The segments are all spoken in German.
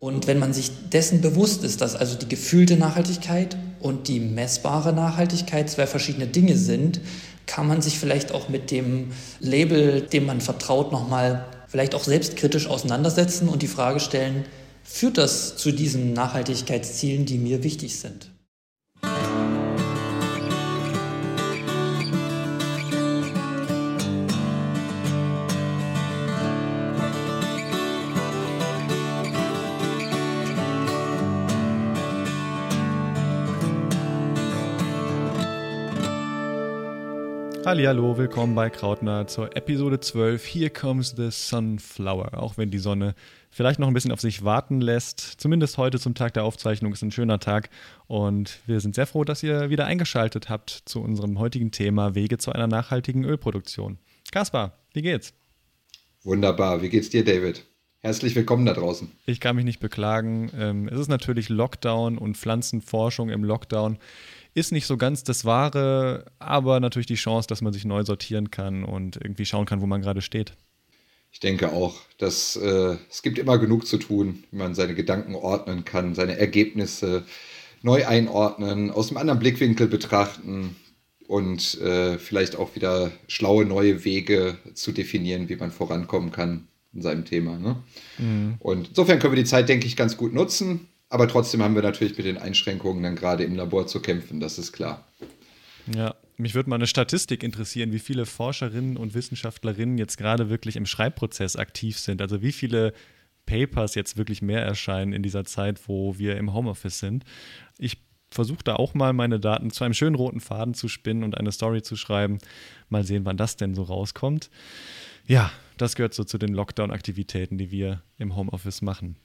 Und wenn man sich dessen bewusst ist, dass also die gefühlte Nachhaltigkeit und die messbare Nachhaltigkeit zwei verschiedene Dinge sind, kann man sich vielleicht auch mit dem Label, dem man vertraut, nochmal vielleicht auch selbstkritisch auseinandersetzen und die Frage stellen, führt das zu diesen Nachhaltigkeitszielen, die mir wichtig sind? Hallo, willkommen bei Krautner zur Episode 12. Here comes the sunflower. Auch wenn die Sonne vielleicht noch ein bisschen auf sich warten lässt. Zumindest heute zum Tag der Aufzeichnung ist ein schöner Tag und wir sind sehr froh, dass ihr wieder eingeschaltet habt zu unserem heutigen Thema Wege zu einer nachhaltigen Ölproduktion. Kaspar, wie geht's? Wunderbar. Wie geht's dir, David? Herzlich willkommen da draußen. Ich kann mich nicht beklagen. Ähm, es ist natürlich Lockdown und Pflanzenforschung im Lockdown ist nicht so ganz das Wahre, aber natürlich die Chance, dass man sich neu sortieren kann und irgendwie schauen kann, wo man gerade steht. Ich denke auch, dass äh, es gibt immer genug zu tun, wie man seine Gedanken ordnen kann, seine Ergebnisse neu einordnen, aus einem anderen Blickwinkel betrachten und äh, vielleicht auch wieder schlaue neue Wege zu definieren, wie man vorankommen kann in seinem Thema. Ne? Mhm. Und insofern können wir die Zeit, denke ich, ganz gut nutzen. Aber trotzdem haben wir natürlich mit den Einschränkungen dann gerade im Labor zu kämpfen, das ist klar. Ja, mich würde mal eine Statistik interessieren, wie viele Forscherinnen und Wissenschaftlerinnen jetzt gerade wirklich im Schreibprozess aktiv sind. Also wie viele Papers jetzt wirklich mehr erscheinen in dieser Zeit, wo wir im Homeoffice sind. Ich versuche da auch mal meine Daten zu einem schönen roten Faden zu spinnen und eine Story zu schreiben. Mal sehen, wann das denn so rauskommt. Ja, das gehört so zu den Lockdown-Aktivitäten, die wir im Homeoffice machen.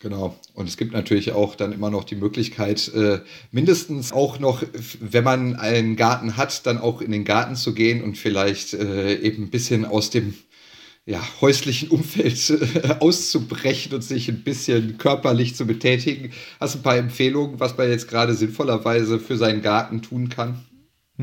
Genau. Und es gibt natürlich auch dann immer noch die Möglichkeit, äh, mindestens auch noch, wenn man einen Garten hat, dann auch in den Garten zu gehen und vielleicht äh, eben ein bisschen aus dem ja, häuslichen Umfeld äh, auszubrechen und sich ein bisschen körperlich zu betätigen. Hast du ein paar Empfehlungen, was man jetzt gerade sinnvollerweise für seinen Garten tun kann?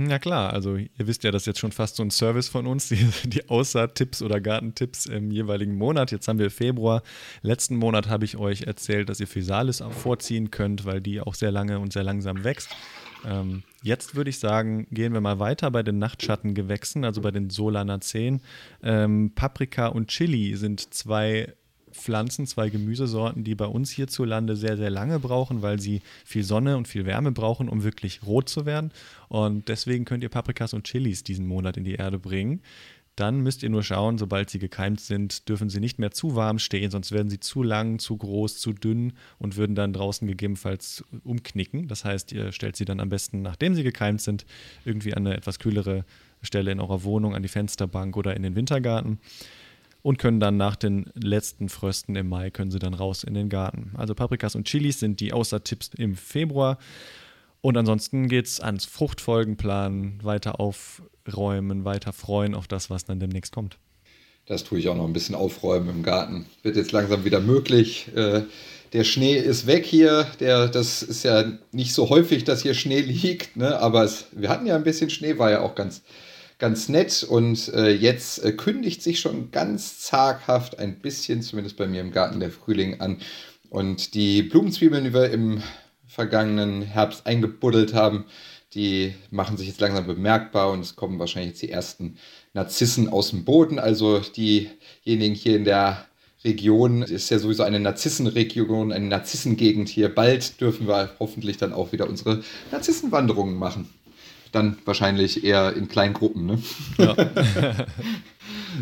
Ja klar, also ihr wisst ja, das ist jetzt schon fast so ein Service von uns, die, die Aussaat-Tipps oder Gartentipps im jeweiligen Monat. Jetzt haben wir Februar. Letzten Monat habe ich euch erzählt, dass ihr Physalis vorziehen könnt, weil die auch sehr lange und sehr langsam wächst. Ähm, jetzt würde ich sagen, gehen wir mal weiter bei den Nachtschattengewächsen, also bei den Solanaceen. Ähm, Paprika und Chili sind zwei Pflanzen, zwei Gemüsesorten, die bei uns hierzulande sehr, sehr lange brauchen, weil sie viel Sonne und viel Wärme brauchen, um wirklich rot zu werden. Und deswegen könnt ihr Paprikas und Chilis diesen Monat in die Erde bringen. Dann müsst ihr nur schauen, sobald sie gekeimt sind, dürfen sie nicht mehr zu warm stehen, sonst werden sie zu lang, zu groß, zu dünn und würden dann draußen gegebenenfalls umknicken. Das heißt, ihr stellt sie dann am besten, nachdem sie gekeimt sind, irgendwie an eine etwas kühlere Stelle in eurer Wohnung, an die Fensterbank oder in den Wintergarten und können dann nach den letzten Frösten im Mai können sie dann raus in den Garten. Also Paprikas und Chilis sind die Außertipps im Februar. Und ansonsten geht es ans Fruchtfolgenplan, weiter aufräumen, weiter freuen auf das, was dann demnächst kommt. Das tue ich auch noch ein bisschen aufräumen im Garten. Wird jetzt langsam wieder möglich. Äh, der Schnee ist weg hier. Der, das ist ja nicht so häufig, dass hier Schnee liegt. Ne? Aber es, wir hatten ja ein bisschen Schnee, war ja auch ganz, ganz nett und äh, jetzt äh, kündigt sich schon ganz zaghaft ein bisschen, zumindest bei mir im Garten, der Frühling an. Und die Blumenzwiebeln, die wir im vergangenen Herbst eingebuddelt haben, die machen sich jetzt langsam bemerkbar und es kommen wahrscheinlich jetzt die ersten Narzissen aus dem Boden. Also diejenigen hier in der Region ist ja sowieso eine Narzissenregion, eine Narzissengegend hier. Bald dürfen wir hoffentlich dann auch wieder unsere Narzissenwanderungen machen dann wahrscheinlich eher in kleinen Gruppen. Ne? Ja.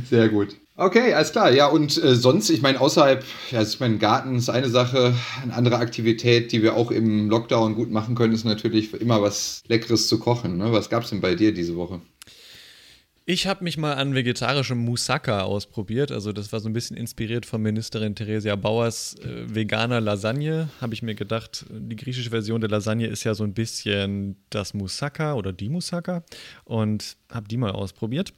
Sehr gut. Okay, alles klar. Ja, und äh, sonst, ich meine, außerhalb, ja, ist mein Garten ist eine Sache. Eine andere Aktivität, die wir auch im Lockdown gut machen können, ist natürlich immer was Leckeres zu kochen. Ne? Was gab es denn bei dir diese Woche? Ich habe mich mal an vegetarischem Moussaka ausprobiert. Also das war so ein bisschen inspiriert von Ministerin Theresia Bauers äh, veganer Lasagne. Habe ich mir gedacht, die griechische Version der Lasagne ist ja so ein bisschen das Moussaka oder die Moussaka. Und habe die mal ausprobiert.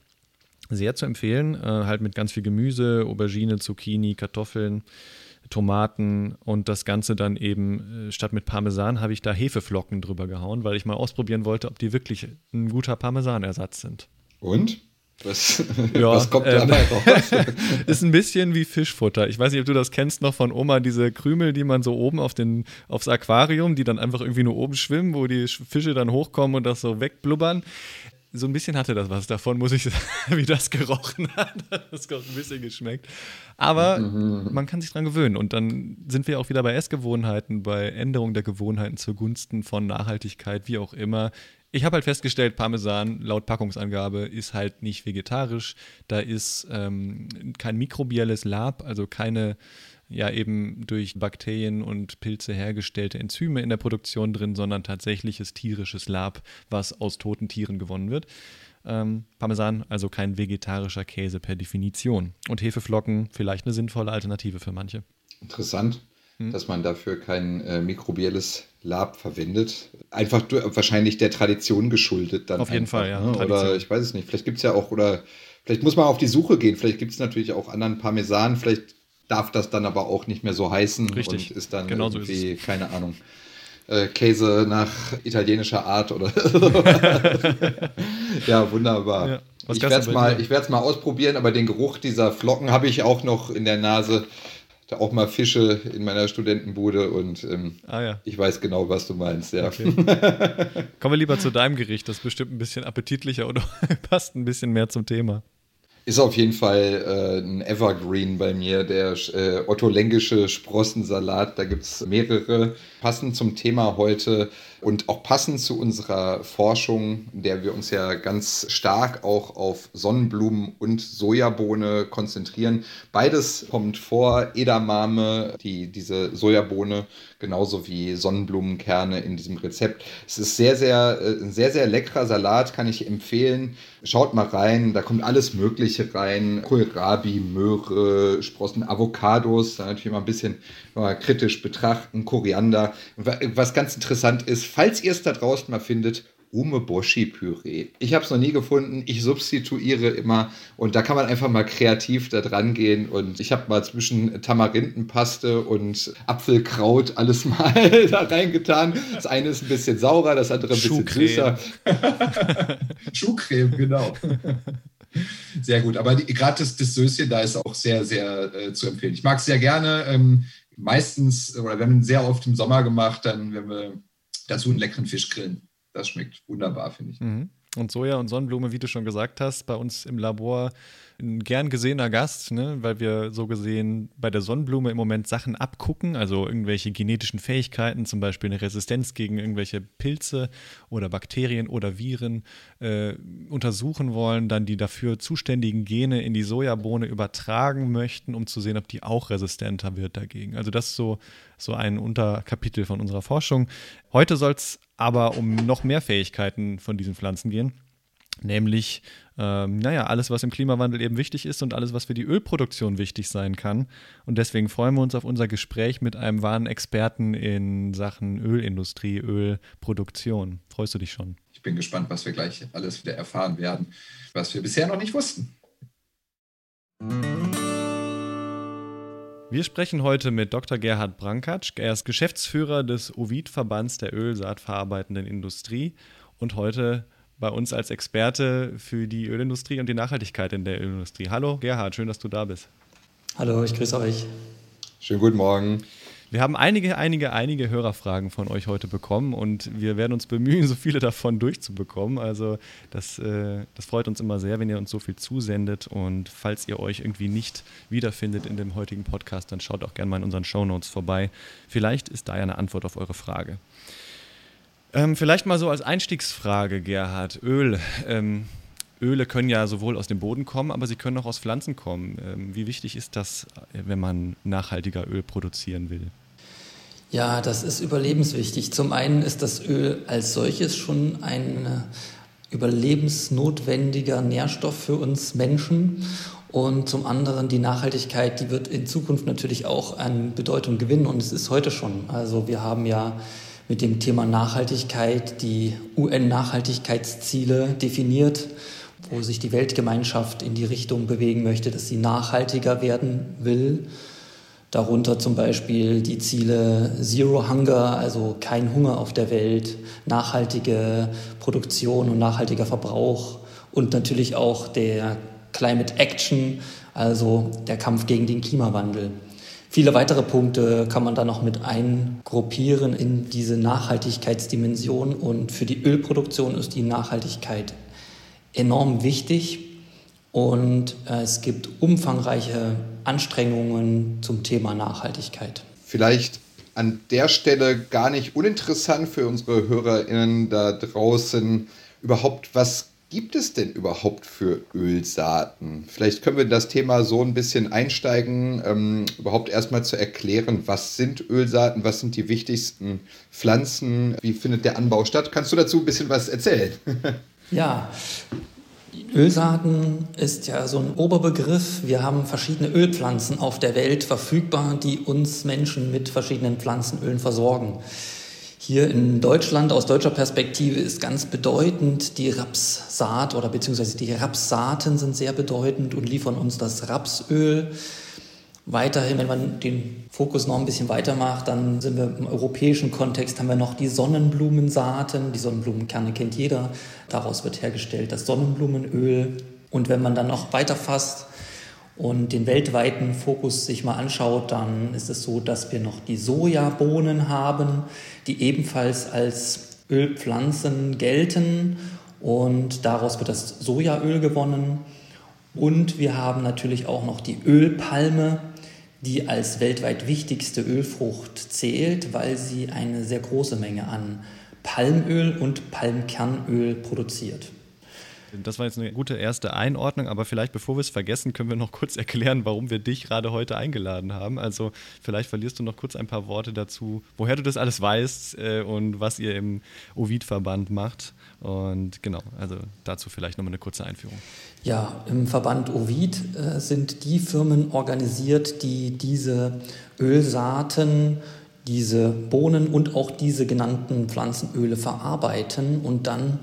Sehr zu empfehlen. Äh, halt mit ganz viel Gemüse, Aubergine, Zucchini, Kartoffeln. Tomaten und das Ganze dann eben äh, statt mit Parmesan habe ich da Hefeflocken drüber gehauen, weil ich mal ausprobieren wollte, ob die wirklich ein guter Parmesanersatz sind. Und? Was, ja, was kommt ähm, dabei raus? ist ein bisschen wie Fischfutter. Ich weiß nicht, ob du das kennst noch von Oma, diese Krümel, die man so oben auf den, aufs Aquarium, die dann einfach irgendwie nur oben schwimmen, wo die Fische dann hochkommen und das so wegblubbern. So ein bisschen hatte das was davon, muss ich sagen, wie das gerochen hat. Das hat ein bisschen geschmeckt. Aber mhm. man kann sich dran gewöhnen. Und dann sind wir auch wieder bei Essgewohnheiten, bei Änderung der Gewohnheiten zugunsten von Nachhaltigkeit, wie auch immer. Ich habe halt festgestellt, Parmesan laut Packungsangabe ist halt nicht vegetarisch. Da ist ähm, kein mikrobielles Lab, also keine ja eben durch Bakterien und Pilze hergestellte Enzyme in der Produktion drin, sondern tatsächliches tierisches Lab, was aus toten Tieren gewonnen wird. Ähm, Parmesan, also kein vegetarischer Käse per Definition. Und Hefeflocken vielleicht eine sinnvolle Alternative für manche. Interessant, hm. dass man dafür kein äh, mikrobielles Lab verwendet. Einfach wahrscheinlich der Tradition geschuldet dann. Auf jeden einfach, Fall, ja. Ne? Oder ich weiß es nicht. Vielleicht gibt es ja auch, oder vielleicht muss man auf die Suche gehen. Vielleicht gibt es natürlich auch anderen Parmesan. Vielleicht darf das dann aber auch nicht mehr so heißen Richtig. und ist dann genau irgendwie, so keine Ahnung, äh, Käse nach italienischer Art oder Ja, wunderbar. Ja. ich werde es mal, mal ausprobieren, aber den Geruch dieser Flocken habe ich auch noch in der Nase da auch mal Fische in meiner Studentenbude und ähm, ah, ja. ich weiß genau, was du meinst, ja. Okay. Kommen wir lieber zu deinem Gericht, das ist bestimmt ein bisschen appetitlicher oder passt ein bisschen mehr zum Thema. Ist auf jeden Fall äh, ein Evergreen bei mir, der äh, ottolängische Sprossensalat. Da gibt es mehrere. Passend zum Thema heute und auch passend zu unserer Forschung, in der wir uns ja ganz stark auch auf Sonnenblumen und Sojabohne konzentrieren. Beides kommt vor, Edamame, die, diese Sojabohne, genauso wie Sonnenblumenkerne in diesem Rezept. Es ist sehr, sehr, äh, ein sehr, sehr leckerer Salat, kann ich empfehlen. Schaut mal rein, da kommt alles Mögliche rein. Kohlrabi, Möhre, Sprossen, Avocados, da natürlich mal ein bisschen mal kritisch betrachten, Koriander. Was ganz interessant ist, falls ihr es da draußen mal findet, Umeboshi-Püree. Ich habe es noch nie gefunden. Ich substituiere immer und da kann man einfach mal kreativ da dran gehen. Und ich habe mal zwischen Tamarindenpaste und Apfelkraut alles mal da reingetan. Das eine ist ein bisschen saurer, das andere ein bisschen süßer. Schuhcreme, genau. Sehr gut, aber gerade das, das Söschen da ist auch sehr, sehr äh, zu empfehlen. Ich mag es sehr gerne. Ähm, meistens, oder wir haben sehr oft im Sommer gemacht, dann, wenn wir dazu einen leckeren Fisch grillen. Das schmeckt wunderbar, finde ich. Mhm. Und Soja und Sonnenblume, wie du schon gesagt hast, bei uns im Labor ein gern gesehener Gast, ne, weil wir so gesehen bei der Sonnenblume im Moment Sachen abgucken, also irgendwelche genetischen Fähigkeiten, zum Beispiel eine Resistenz gegen irgendwelche Pilze oder Bakterien oder Viren äh, untersuchen wollen, dann die dafür zuständigen Gene in die Sojabohne übertragen möchten, um zu sehen, ob die auch resistenter wird dagegen. Also das ist so, so ein Unterkapitel von unserer Forschung. Heute soll es aber um noch mehr Fähigkeiten von diesen Pflanzen gehen. Nämlich, ähm, naja, alles, was im Klimawandel eben wichtig ist und alles, was für die Ölproduktion wichtig sein kann. Und deswegen freuen wir uns auf unser Gespräch mit einem wahren Experten in Sachen Ölindustrie, Ölproduktion. Freust du dich schon? Ich bin gespannt, was wir gleich alles wieder erfahren werden, was wir bisher noch nicht wussten. Wir sprechen heute mit Dr. Gerhard Brankatsch. Er ist Geschäftsführer des Ovid-Verbands der Ölsaatverarbeitenden Industrie und heute bei uns als Experte für die Ölindustrie und die Nachhaltigkeit in der Ölindustrie. Hallo Gerhard, schön, dass du da bist. Hallo, ich grüße euch. Schönen guten Morgen. Wir haben einige, einige, einige Hörerfragen von euch heute bekommen und wir werden uns bemühen, so viele davon durchzubekommen. Also das, äh, das freut uns immer sehr, wenn ihr uns so viel zusendet. Und falls ihr euch irgendwie nicht wiederfindet in dem heutigen Podcast, dann schaut auch gerne mal in unseren Show Notes vorbei. Vielleicht ist da ja eine Antwort auf eure Frage. Ähm, vielleicht mal so als Einstiegsfrage, Gerhard. Öl. Ähm, Öle können ja sowohl aus dem Boden kommen, aber sie können auch aus Pflanzen kommen. Ähm, wie wichtig ist das, wenn man nachhaltiger Öl produzieren will? Ja, das ist überlebenswichtig. Zum einen ist das Öl als solches schon ein äh, überlebensnotwendiger Nährstoff für uns Menschen. Und zum anderen die Nachhaltigkeit, die wird in Zukunft natürlich auch an Bedeutung gewinnen und es ist heute schon. Also wir haben ja mit dem Thema Nachhaltigkeit die UN-Nachhaltigkeitsziele definiert, wo sich die Weltgemeinschaft in die Richtung bewegen möchte, dass sie nachhaltiger werden will. Darunter zum Beispiel die Ziele Zero Hunger, also kein Hunger auf der Welt, nachhaltige Produktion und nachhaltiger Verbrauch und natürlich auch der Climate Action, also der Kampf gegen den Klimawandel. Viele weitere Punkte kann man da noch mit eingruppieren in diese Nachhaltigkeitsdimension und für die Ölproduktion ist die Nachhaltigkeit enorm wichtig und äh, es gibt umfangreiche Anstrengungen zum Thema Nachhaltigkeit. Vielleicht an der Stelle gar nicht uninteressant für unsere HörerInnen da draußen überhaupt, was gibt es denn überhaupt für Ölsaaten? Vielleicht können wir das Thema so ein bisschen einsteigen, ähm, überhaupt erstmal zu erklären, was sind Ölsaaten, was sind die wichtigsten Pflanzen, wie findet der Anbau statt? Kannst du dazu ein bisschen was erzählen? ja, Ölsaaten ist ja so ein Oberbegriff. Wir haben verschiedene Ölpflanzen auf der Welt verfügbar, die uns Menschen mit verschiedenen Pflanzenölen versorgen. Hier in Deutschland aus deutscher Perspektive ist ganz bedeutend die Rapssaat oder beziehungsweise die Rapssaaten sind sehr bedeutend und liefern uns das Rapsöl. Weiterhin, wenn man den Fokus noch ein bisschen weitermacht, dann sind wir im europäischen Kontext, haben wir noch die Sonnenblumensaaten. Die Sonnenblumenkerne kennt jeder. Daraus wird hergestellt das Sonnenblumenöl. Und wenn man dann noch weiterfasst und den weltweiten Fokus sich mal anschaut, dann ist es so, dass wir noch die Sojabohnen haben, die ebenfalls als Ölpflanzen gelten. Und daraus wird das Sojaöl gewonnen. Und wir haben natürlich auch noch die Ölpalme, die als weltweit wichtigste Ölfrucht zählt, weil sie eine sehr große Menge an Palmöl und Palmkernöl produziert. Das war jetzt eine gute erste Einordnung, aber vielleicht bevor wir es vergessen, können wir noch kurz erklären, warum wir dich gerade heute eingeladen haben. Also vielleicht verlierst du noch kurz ein paar Worte dazu, woher du das alles weißt äh, und was ihr im Ovid-Verband macht. Und genau, also dazu vielleicht nochmal eine kurze Einführung. Ja, im Verband Ovid äh, sind die Firmen organisiert, die diese Ölsaaten, diese Bohnen und auch diese genannten Pflanzenöle verarbeiten und dann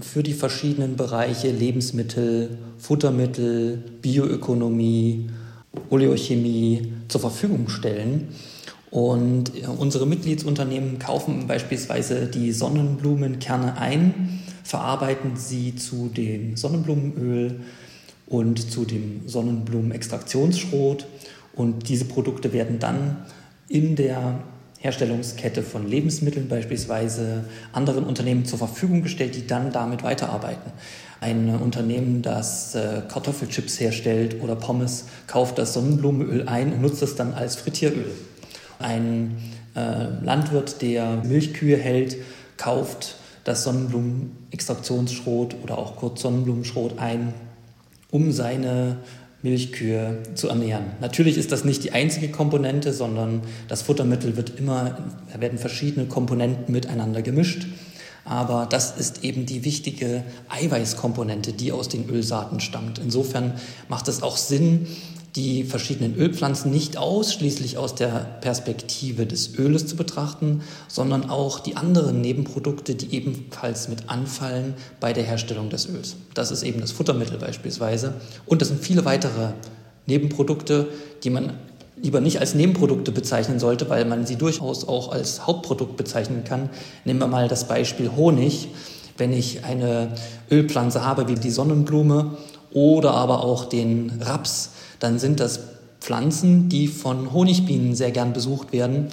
für die verschiedenen Bereiche Lebensmittel, Futtermittel, Bioökonomie, Oleochemie zur Verfügung stellen. Und äh, unsere Mitgliedsunternehmen kaufen beispielsweise die Sonnenblumenkerne ein, verarbeiten sie zu dem Sonnenblumenöl und zu dem Sonnenblumenextraktionsschrot. Und diese Produkte werden dann in der Herstellungskette von Lebensmitteln beispielsweise anderen Unternehmen zur Verfügung gestellt, die dann damit weiterarbeiten. Ein Unternehmen, das äh, Kartoffelchips herstellt oder Pommes, kauft das Sonnenblumenöl ein und nutzt es dann als Frittieröl. Ein äh, Landwirt, der Milchkühe hält, kauft das Sonnenblumenextraktionsschrot oder auch kurz Sonnenblumenschrot ein, um seine Milchkühe zu ernähren. Natürlich ist das nicht die einzige Komponente, sondern das Futtermittel wird immer, da werden verschiedene Komponenten miteinander gemischt. Aber das ist eben die wichtige Eiweißkomponente, die aus den Ölsaaten stammt. Insofern macht es auch Sinn, die verschiedenen Ölpflanzen nicht ausschließlich aus der Perspektive des Öles zu betrachten, sondern auch die anderen Nebenprodukte, die ebenfalls mit anfallen bei der Herstellung des Öls. Das ist eben das Futtermittel beispielsweise. Und das sind viele weitere Nebenprodukte, die man lieber nicht als Nebenprodukte bezeichnen sollte, weil man sie durchaus auch als Hauptprodukt bezeichnen kann. Nehmen wir mal das Beispiel Honig. Wenn ich eine Ölpflanze habe wie die Sonnenblume oder aber auch den Raps, dann sind das Pflanzen, die von Honigbienen sehr gern besucht werden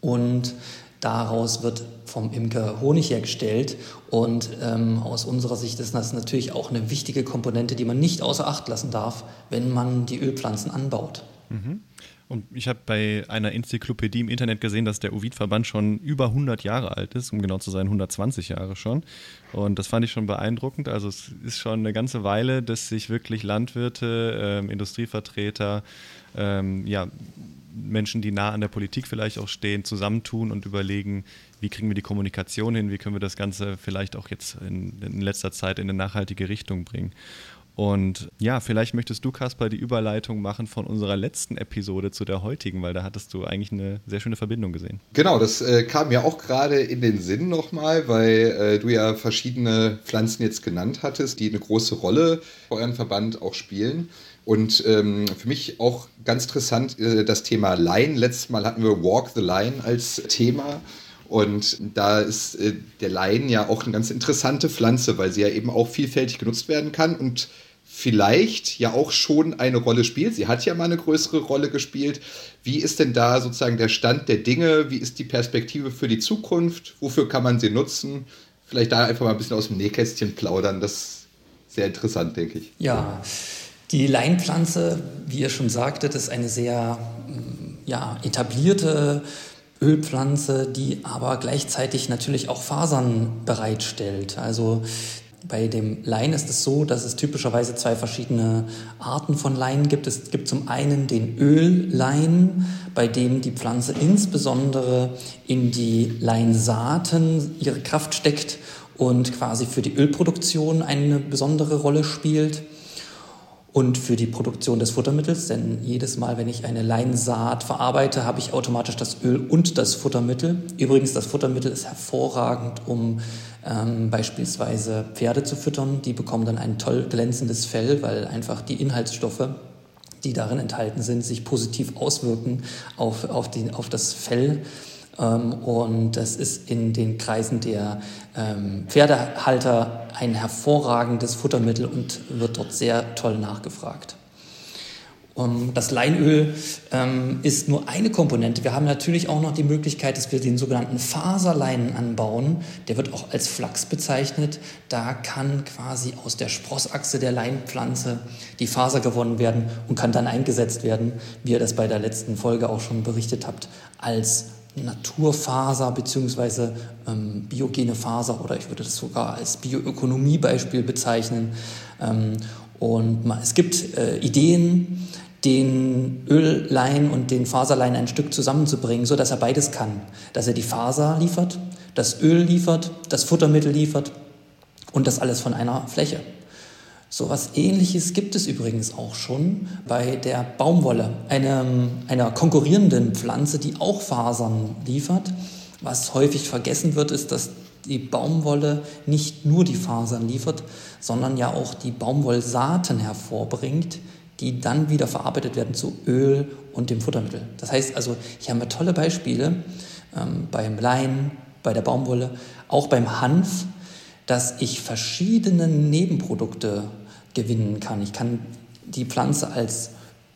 und daraus wird vom Imker Honig hergestellt und ähm, aus unserer Sicht ist das natürlich auch eine wichtige Komponente, die man nicht außer Acht lassen darf, wenn man die Ölpflanzen anbaut. Mhm. Und ich habe bei einer Enzyklopädie im Internet gesehen, dass der Ovid-Verband schon über 100 Jahre alt ist, um genau zu sein, 120 Jahre schon. Und das fand ich schon beeindruckend. Also es ist schon eine ganze Weile, dass sich wirklich Landwirte, ähm, Industrievertreter, ähm, ja, Menschen, die nah an der Politik vielleicht auch stehen, zusammentun und überlegen, wie kriegen wir die Kommunikation hin, wie können wir das Ganze vielleicht auch jetzt in, in letzter Zeit in eine nachhaltige Richtung bringen. Und ja, vielleicht möchtest du, Kaspar, die Überleitung machen von unserer letzten Episode zu der heutigen, weil da hattest du eigentlich eine sehr schöne Verbindung gesehen. Genau, das äh, kam mir auch gerade in den Sinn nochmal, weil äh, du ja verschiedene Pflanzen jetzt genannt hattest, die eine große Rolle bei euren Verband auch spielen. Und ähm, für mich auch ganz interessant äh, das Thema Line. Letztes Mal hatten wir Walk the Line als Thema. Und da ist äh, der Lein ja auch eine ganz interessante Pflanze, weil sie ja eben auch vielfältig genutzt werden kann und vielleicht ja auch schon eine Rolle spielt. Sie hat ja mal eine größere Rolle gespielt. Wie ist denn da sozusagen der Stand der Dinge? Wie ist die Perspektive für die Zukunft? Wofür kann man sie nutzen? Vielleicht da einfach mal ein bisschen aus dem Nähkästchen plaudern. Das ist sehr interessant, denke ich. Ja, die Leinpflanze, wie ihr schon sagtet, ist eine sehr mm, ja, etablierte Ölpflanze, die aber gleichzeitig natürlich auch Fasern bereitstellt. Also bei dem Lein ist es so, dass es typischerweise zwei verschiedene Arten von Lein gibt. Es gibt zum einen den Öllein, bei dem die Pflanze insbesondere in die Leinsaaten ihre Kraft steckt und quasi für die Ölproduktion eine besondere Rolle spielt und für die Produktion des Futtermittels, denn jedes Mal, wenn ich eine Leinsaat verarbeite, habe ich automatisch das Öl und das Futtermittel. Übrigens, das Futtermittel ist hervorragend, um ähm, beispielsweise Pferde zu füttern. Die bekommen dann ein toll glänzendes Fell, weil einfach die Inhaltsstoffe, die darin enthalten sind, sich positiv auswirken auf, auf, die, auf das Fell. Ähm, und das ist in den Kreisen der ähm, Pferdehalter ein hervorragendes Futtermittel und wird dort sehr toll nachgefragt. Das Leinöl ähm, ist nur eine Komponente. Wir haben natürlich auch noch die Möglichkeit, dass wir den sogenannten Faserleinen anbauen. Der wird auch als Flachs bezeichnet. Da kann quasi aus der Sprossachse der Leinpflanze die Faser gewonnen werden und kann dann eingesetzt werden, wie ihr das bei der letzten Folge auch schon berichtet habt, als Naturfaser bzw. Ähm, biogene Faser oder ich würde das sogar als Bioökonomiebeispiel bezeichnen. Ähm, und es gibt äh, Ideen, den Öllein und den Faserlein ein Stück zusammenzubringen, so dass er beides kann. Dass er die Faser liefert, das Öl liefert, das Futtermittel liefert und das alles von einer Fläche. So was ähnliches gibt es übrigens auch schon bei der Baumwolle, einem, einer konkurrierenden Pflanze, die auch Fasern liefert. Was häufig vergessen wird, ist, dass die Baumwolle nicht nur die Fasern liefert, sondern ja auch die Baumwollsaaten hervorbringt, die dann wieder verarbeitet werden zu Öl und dem Futtermittel. Das heißt also, hier haben wir tolle Beispiele ähm, beim Lein, bei der Baumwolle, auch beim Hanf, dass ich verschiedene Nebenprodukte gewinnen kann. Ich kann die Pflanze als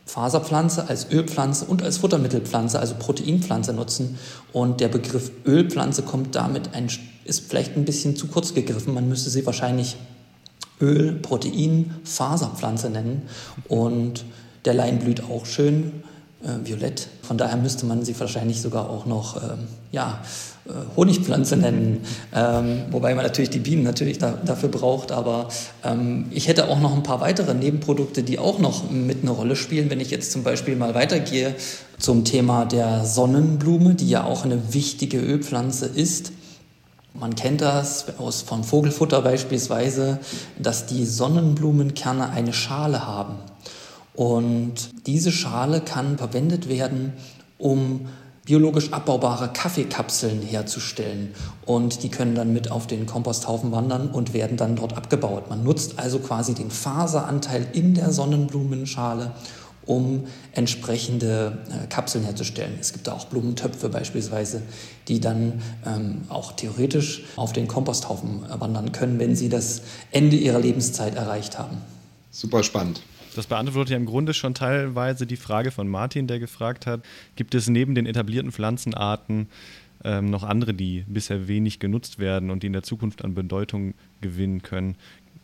Faserpflanze, als Ölpflanze und als Futtermittelpflanze, also Proteinpflanze nutzen. Und der Begriff Ölpflanze kommt damit ein, ist vielleicht ein bisschen zu kurz gegriffen. Man müsste sie wahrscheinlich Öl, Protein, Faserpflanze nennen. Und der Lein blüht auch schön äh, violett. Von daher müsste man sie wahrscheinlich sogar auch noch ähm, ja, äh, Honigpflanze nennen, ähm, wobei man natürlich die Bienen natürlich da, dafür braucht. Aber ähm, ich hätte auch noch ein paar weitere Nebenprodukte, die auch noch mit eine Rolle spielen. Wenn ich jetzt zum Beispiel mal weitergehe zum Thema der Sonnenblume, die ja auch eine wichtige Ölpflanze ist. Man kennt das aus, von Vogelfutter beispielsweise, dass die Sonnenblumenkerne eine Schale haben. Und diese Schale kann verwendet werden, um biologisch abbaubare Kaffeekapseln herzustellen. Und die können dann mit auf den Komposthaufen wandern und werden dann dort abgebaut. Man nutzt also quasi den Faseranteil in der Sonnenblumenschale, um entsprechende äh, Kapseln herzustellen. Es gibt da auch Blumentöpfe beispielsweise, die dann ähm, auch theoretisch auf den Komposthaufen wandern können, wenn sie das Ende ihrer Lebenszeit erreicht haben. Super spannend. Das beantwortet ja im Grunde schon teilweise die Frage von Martin, der gefragt hat, gibt es neben den etablierten Pflanzenarten ähm, noch andere, die bisher wenig genutzt werden und die in der Zukunft an Bedeutung gewinnen können?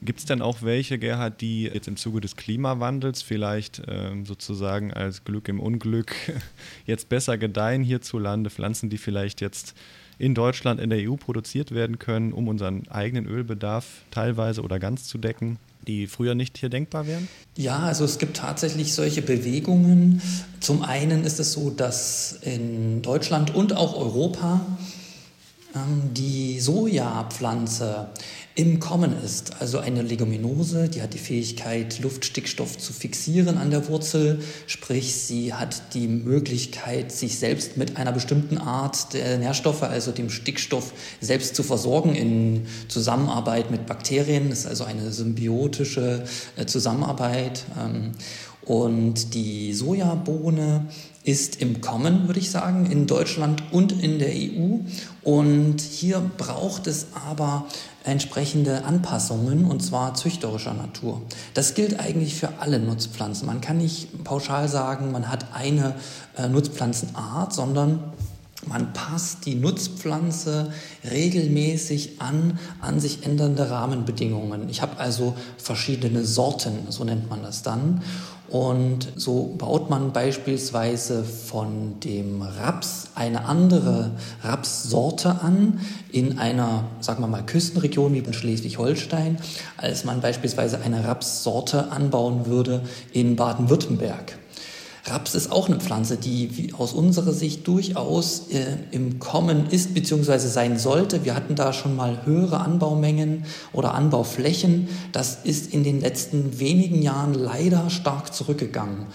Gibt es denn auch welche, Gerhard, die jetzt im Zuge des Klimawandels vielleicht ähm, sozusagen als Glück im Unglück jetzt besser gedeihen hierzulande? Pflanzen, die vielleicht jetzt in Deutschland, in der EU produziert werden können, um unseren eigenen Ölbedarf teilweise oder ganz zu decken? die früher nicht hier denkbar wären? Ja, also es gibt tatsächlich solche Bewegungen. Zum einen ist es so, dass in Deutschland und auch Europa ähm, die Sojapflanze im Kommen ist. Also eine Leguminose, die hat die Fähigkeit, Luftstickstoff zu fixieren an der Wurzel, sprich sie hat die Möglichkeit, sich selbst mit einer bestimmten Art der Nährstoffe, also dem Stickstoff, selbst zu versorgen in Zusammenarbeit mit Bakterien. Das ist also eine symbiotische äh, Zusammenarbeit. Ähm, Und die Sojabohne ist im Kommen, würde ich sagen, in Deutschland und in der EU. Und hier braucht es aber entsprechende Anpassungen, und zwar züchterischer Natur. Das gilt eigentlich für alle Nutzpflanzen. Man kann nicht pauschal sagen, man hat eine äh, Nutzpflanzenart, sondern man passt die Nutzpflanze regelmäßig an an sich ändernde Rahmenbedingungen. Ich habe also verschiedene Sorten, so nennt man das dann. Und so baut man beispielsweise von dem Raps eine andere Rapssorte an in einer, sagen wir mal, Küstenregion wie in Schleswig-Holstein, als man beispielsweise eine Rapssorte anbauen würde in Baden-Württemberg. Raps ist auch eine Pflanze, die aus unserer Sicht durchaus äh, im Kommen ist bzw. sein sollte. Wir hatten da schon mal höhere Anbaumengen oder Anbauflächen. Das ist in den letzten wenigen Jahren leider stark zurückgegangen.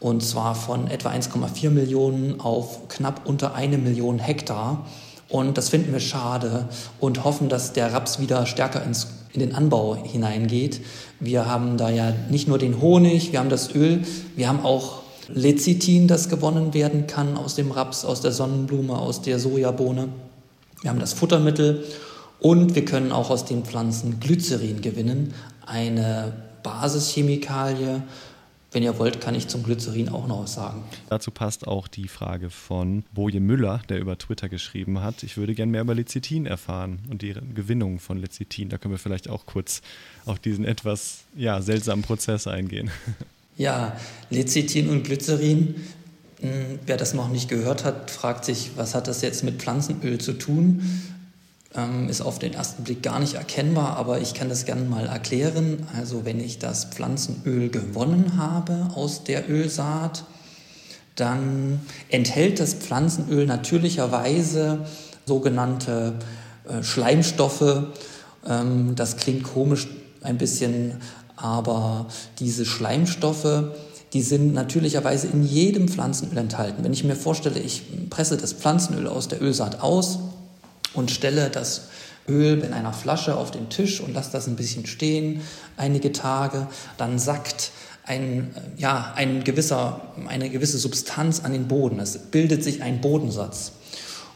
Und zwar von etwa 1,4 Millionen auf knapp unter eine Million Hektar. Und das finden wir schade und hoffen, dass der Raps wieder stärker ins, in den Anbau hineingeht. Wir haben da ja nicht nur den Honig, wir haben das Öl, wir haben auch Lecithin, das gewonnen werden kann aus dem Raps, aus der Sonnenblume, aus der Sojabohne. Wir haben das Futtermittel und wir können auch aus den Pflanzen Glycerin gewinnen, eine Basischemikalie. Wenn ihr wollt, kann ich zum Glycerin auch noch was sagen. Dazu passt auch die Frage von Boje Müller, der über Twitter geschrieben hat. Ich würde gerne mehr über Lecithin erfahren und die Gewinnung von Lecithin. Da können wir vielleicht auch kurz auf diesen etwas ja, seltsamen Prozess eingehen. Ja, Lecithin und Glycerin. Hm, wer das noch nicht gehört hat, fragt sich, was hat das jetzt mit Pflanzenöl zu tun? Ähm, ist auf den ersten Blick gar nicht erkennbar, aber ich kann das gerne mal erklären. Also wenn ich das Pflanzenöl gewonnen habe aus der Ölsaat, dann enthält das Pflanzenöl natürlicherweise sogenannte äh, Schleimstoffe. Ähm, das klingt komisch ein bisschen, aber diese Schleimstoffe, die sind natürlicherweise in jedem Pflanzenöl enthalten. Wenn ich mir vorstelle, ich presse das Pflanzenöl aus der Ölsaat aus und stelle das Öl in einer Flasche auf den Tisch und lasse das ein bisschen stehen, einige Tage, dann sackt ein, ja, ein gewisser, eine gewisse Substanz an den Boden. Es bildet sich ein Bodensatz.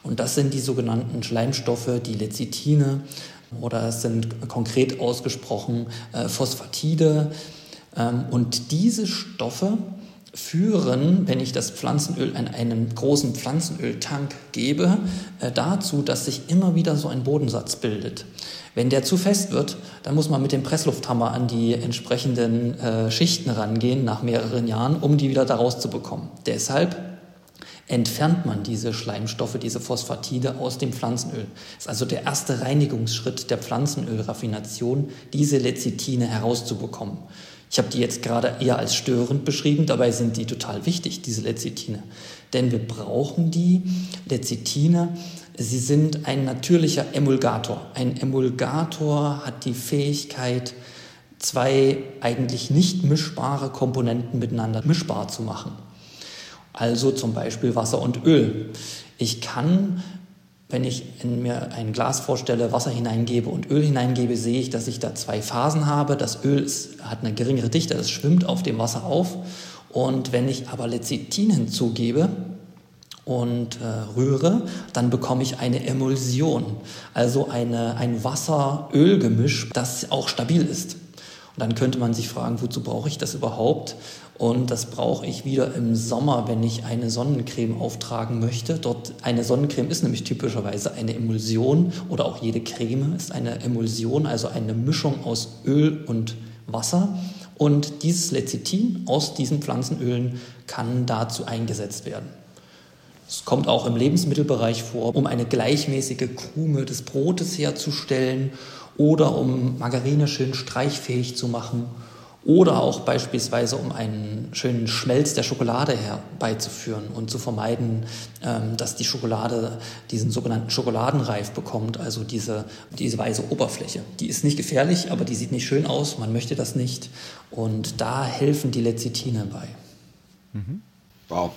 Und das sind die sogenannten Schleimstoffe, die Lecithine, oder es sind konkret ausgesprochen äh, Phosphatide. Ähm, und diese Stoffe führen, wenn ich das Pflanzenöl in einen großen Pflanzenöltank gebe, äh, dazu, dass sich immer wieder so ein Bodensatz bildet. Wenn der zu fest wird, dann muss man mit dem Presslufthammer an die entsprechenden äh, Schichten rangehen nach mehreren Jahren, um die wieder da rauszubekommen. Deshalb entfernt man diese Schleimstoffe, diese Phosphatide aus dem Pflanzenöl. Das ist also der erste Reinigungsschritt der Pflanzenölraffination, diese Lecithine herauszubekommen. Ich habe die jetzt gerade eher als störend beschrieben, dabei sind die total wichtig, diese Lecithine. Denn wir brauchen die Lecithine, sie sind ein natürlicher Emulgator. Ein Emulgator hat die Fähigkeit, zwei eigentlich nicht mischbare Komponenten miteinander mischbar zu machen also zum Beispiel Wasser und Öl. Ich kann, wenn ich mir ein Glas vorstelle, Wasser hineingebe und Öl hineingebe, sehe ich, dass ich da zwei Phasen habe. Das Öl ist, hat eine geringere Dichte, es schwimmt auf dem Wasser auf. Und wenn ich aber Lecithin hinzugebe, und äh, rühre, dann bekomme ich eine Emulsion, also eine, ein Wasser-Öl-Gemisch, das auch stabil ist. Und dann könnte man sich fragen, wozu brauche ich das überhaupt? Und das brauche ich wieder im Sommer, wenn ich eine Sonnencreme auftragen möchte. Dort eine Sonnencreme ist nämlich typischerweise eine Emulsion oder auch jede Creme ist eine Emulsion, also eine Mischung aus Öl und Wasser. Und dieses Lecithin aus diesen Pflanzenölen kann dazu eingesetzt werden. Es kommt auch im Lebensmittelbereich vor, um eine gleichmäßige Krume des Brotes herzustellen oder um Margarine schön streichfähig zu machen oder auch beispielsweise um einen schönen Schmelz der Schokolade herbeizuführen und zu vermeiden, ähm, dass die Schokolade diesen sogenannten Schokoladenreif bekommt, also diese, diese weiße Oberfläche. Die ist nicht gefährlich, aber die sieht nicht schön aus, man möchte das nicht und da helfen die Lecithine bei. Mhm. Wow.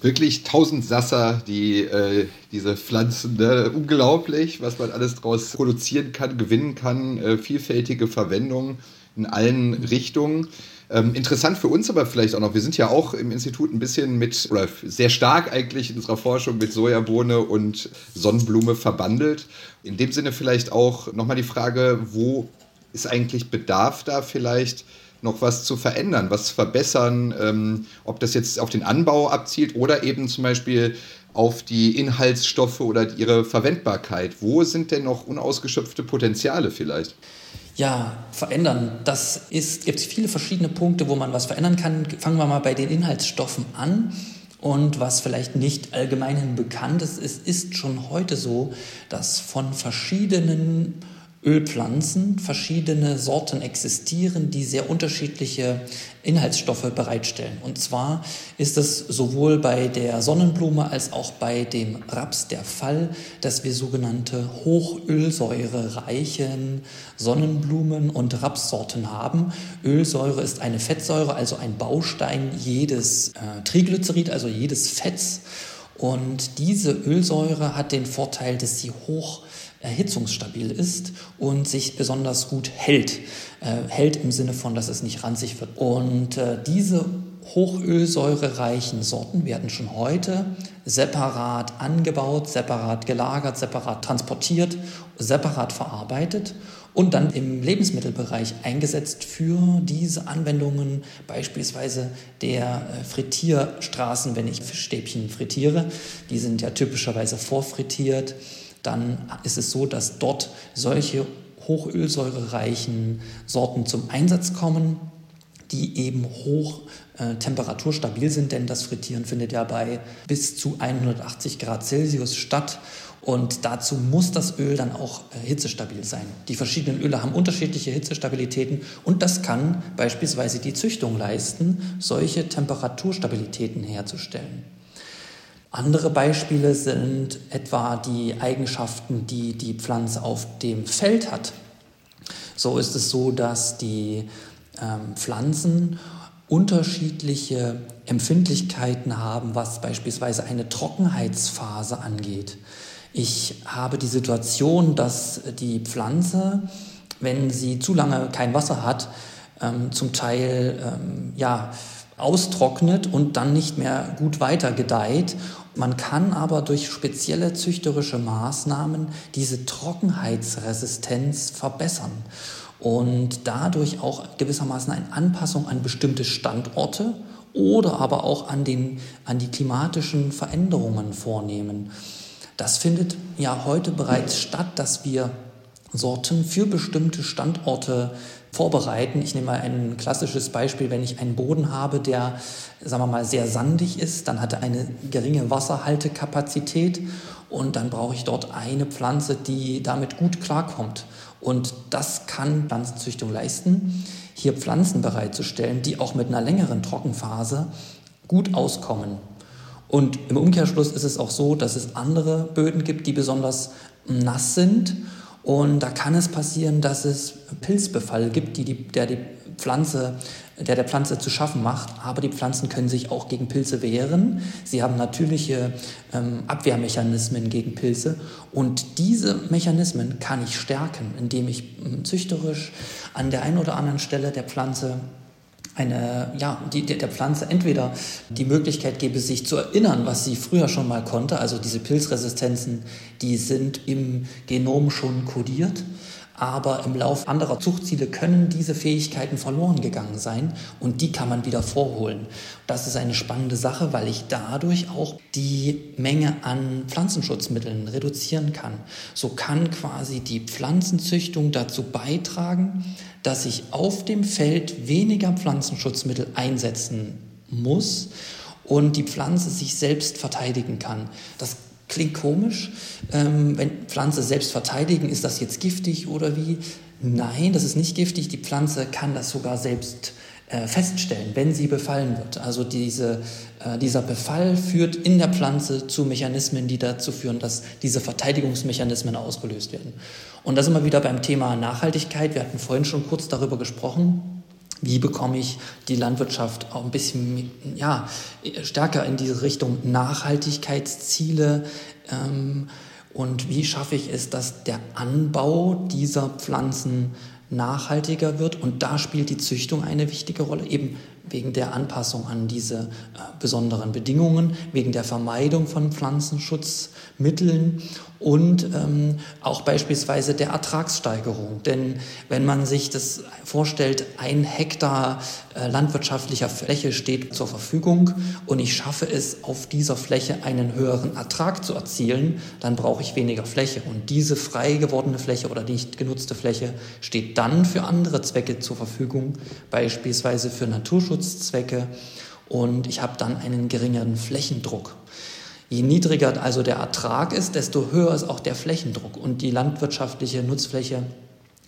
Wirklich tausend Sasser, die äh, diese Pflanzen, ne? unglaublich, was man alles daraus produzieren kann, gewinnen kann, äh, vielfältige Verwendungen in allen Richtungen. Ähm, interessant für uns aber vielleicht auch noch, wir sind ja auch im Institut ein bisschen mit, oder sehr stark eigentlich in unserer Forschung mit Sojabohne und Sonnenblume verbandelt. In dem Sinne vielleicht auch nochmal die Frage, wo ist eigentlich Bedarf da vielleicht noch was zu verändern, was zu verbessern, ähm, ob das jetzt auf den Anbau abzielt oder eben zum Beispiel auf die Inhaltsstoffe oder ihre Verwendbarkeit. Wo sind denn noch unausgeschöpfte Potenziale vielleicht? Ja, verändern. Das ist, gibt viele verschiedene Punkte, wo man was verändern kann. Fangen wir mal bei den Inhaltsstoffen an. Und was vielleicht nicht allgemein bekannt ist, es ist schon heute so, dass von verschiedenen Ölpflanzen verschiedene Sorten existieren, die sehr unterschiedliche Inhaltsstoffe bereitstellen. Und zwar ist es sowohl bei der Sonnenblume als auch bei dem Raps der Fall, dass wir sogenannte hochölsäurereichen Sonnenblumen und Rapssorten haben. Ölsäure ist eine Fettsäure, also ein Baustein jedes äh, Triglycerid, also jedes Fetts. Und diese Ölsäure hat den Vorteil, dass sie hoch erhitzungsstabil ist und sich besonders gut hält. Äh, hält im Sinne von, dass es nicht ranzig wird. Und äh, diese hochölsäurereichen Sorten werden schon heute separat angebaut, separat gelagert, separat transportiert, separat verarbeitet und dann im Lebensmittelbereich eingesetzt für diese Anwendungen, beispielsweise der äh, Frittierstraßen, wenn ich Fischstäbchen frittiere. Die sind ja typischerweise vorfrittiert dann ist es so, dass dort solche hochölsäurereichen Sorten zum Einsatz kommen, die eben hoch äh, temperaturstabil sind, denn das Frittieren findet ja bei bis zu 180 Grad Celsius statt. Und dazu muss das Öl dann auch äh, hitzestabil sein. Die verschiedenen Öle haben unterschiedliche Hitzestabilitäten und das kann beispielsweise die Züchtung leisten, solche Temperaturstabilitäten herzustellen. Andere Beispiele sind etwa die Eigenschaften, die die Pflanze auf dem Feld hat. So ist es so, dass die ähm, Pflanzen unterschiedliche Empfindlichkeiten haben, was beispielsweise eine Trockenheitsphase angeht. Ich habe die Situation, dass die Pflanze, wenn sie zu lange kein Wasser hat, ähm, zum Teil ähm, ja, austrocknet und dann nicht mehr gut weiter gedeiht man kann aber durch spezielle züchterische Maßnahmen diese Trockenheitsresistenz verbessern und dadurch auch gewissermaßen eine Anpassung an bestimmte Standorte oder aber auch an, den, an die klimatischen Veränderungen vornehmen. Das findet ja heute bereits statt, dass wir Sorten für bestimmte Standorte vorbereiten. Ich nehme mal ein klassisches Beispiel, wenn ich einen Boden habe, der, sagen wir mal, sehr sandig ist, dann hat er eine geringe Wasserhaltekapazität und dann brauche ich dort eine Pflanze, die damit gut klarkommt. Und das kann Pflanzenzüchtung leisten, hier Pflanzen bereitzustellen, die auch mit einer längeren Trockenphase gut auskommen. Und im Umkehrschluss ist es auch so, dass es andere Böden gibt, die besonders nass sind und da kann es passieren, dass es Pilzbefall gibt, die, die, der die Pflanze, der der Pflanze zu schaffen macht. Aber die Pflanzen können sich auch gegen Pilze wehren. Sie haben natürliche ähm, Abwehrmechanismen gegen Pilze. Und diese Mechanismen kann ich stärken, indem ich ähm, züchterisch an der einen oder anderen Stelle der Pflanze eine, ja, die, der Pflanze entweder die Möglichkeit gebe, sich zu erinnern, was sie früher schon mal konnte, also diese Pilzresistenzen, die sind im Genom schon kodiert, aber im Lauf anderer Zuchtziele können diese Fähigkeiten verloren gegangen sein und die kann man wieder vorholen. Das ist eine spannende Sache, weil ich dadurch auch die Menge an Pflanzenschutzmitteln reduzieren kann. So kann quasi die Pflanzenzüchtung dazu beitragen, dass ich auf dem Feld weniger Pflanzenschutzmittel einsetzen muss und die Pflanze sich selbst verteidigen kann. Das Klingt komisch. Ähm, wenn Pflanze selbst verteidigen, ist das jetzt giftig oder wie? Nein, das ist nicht giftig. Die Pflanze kann das sogar selbst äh, feststellen, wenn sie befallen wird. Also diese, äh, dieser Befall führt in der Pflanze zu Mechanismen, die dazu führen, dass diese Verteidigungsmechanismen ausgelöst werden. Und das immer wieder beim Thema Nachhaltigkeit. Wir hatten vorhin schon kurz darüber gesprochen wie bekomme ich die Landwirtschaft auch ein bisschen ja, stärker in diese Richtung Nachhaltigkeitsziele ähm, und wie schaffe ich es, dass der Anbau dieser Pflanzen nachhaltiger wird. Und da spielt die Züchtung eine wichtige Rolle, eben wegen der Anpassung an diese äh, besonderen Bedingungen, wegen der Vermeidung von Pflanzenschutzmitteln und ähm, auch beispielsweise der Ertragssteigerung. Denn wenn man sich das vorstellt, ein Hektar äh, landwirtschaftlicher Fläche steht zur Verfügung und ich schaffe es, auf dieser Fläche einen höheren Ertrag zu erzielen, dann brauche ich weniger Fläche. Und diese frei gewordene Fläche oder nicht genutzte Fläche steht dann für andere Zwecke zur Verfügung, beispielsweise für Naturschutzzwecke. Und ich habe dann einen geringeren Flächendruck. Je niedriger also der Ertrag ist, desto höher ist auch der Flächendruck. Und die landwirtschaftliche Nutzfläche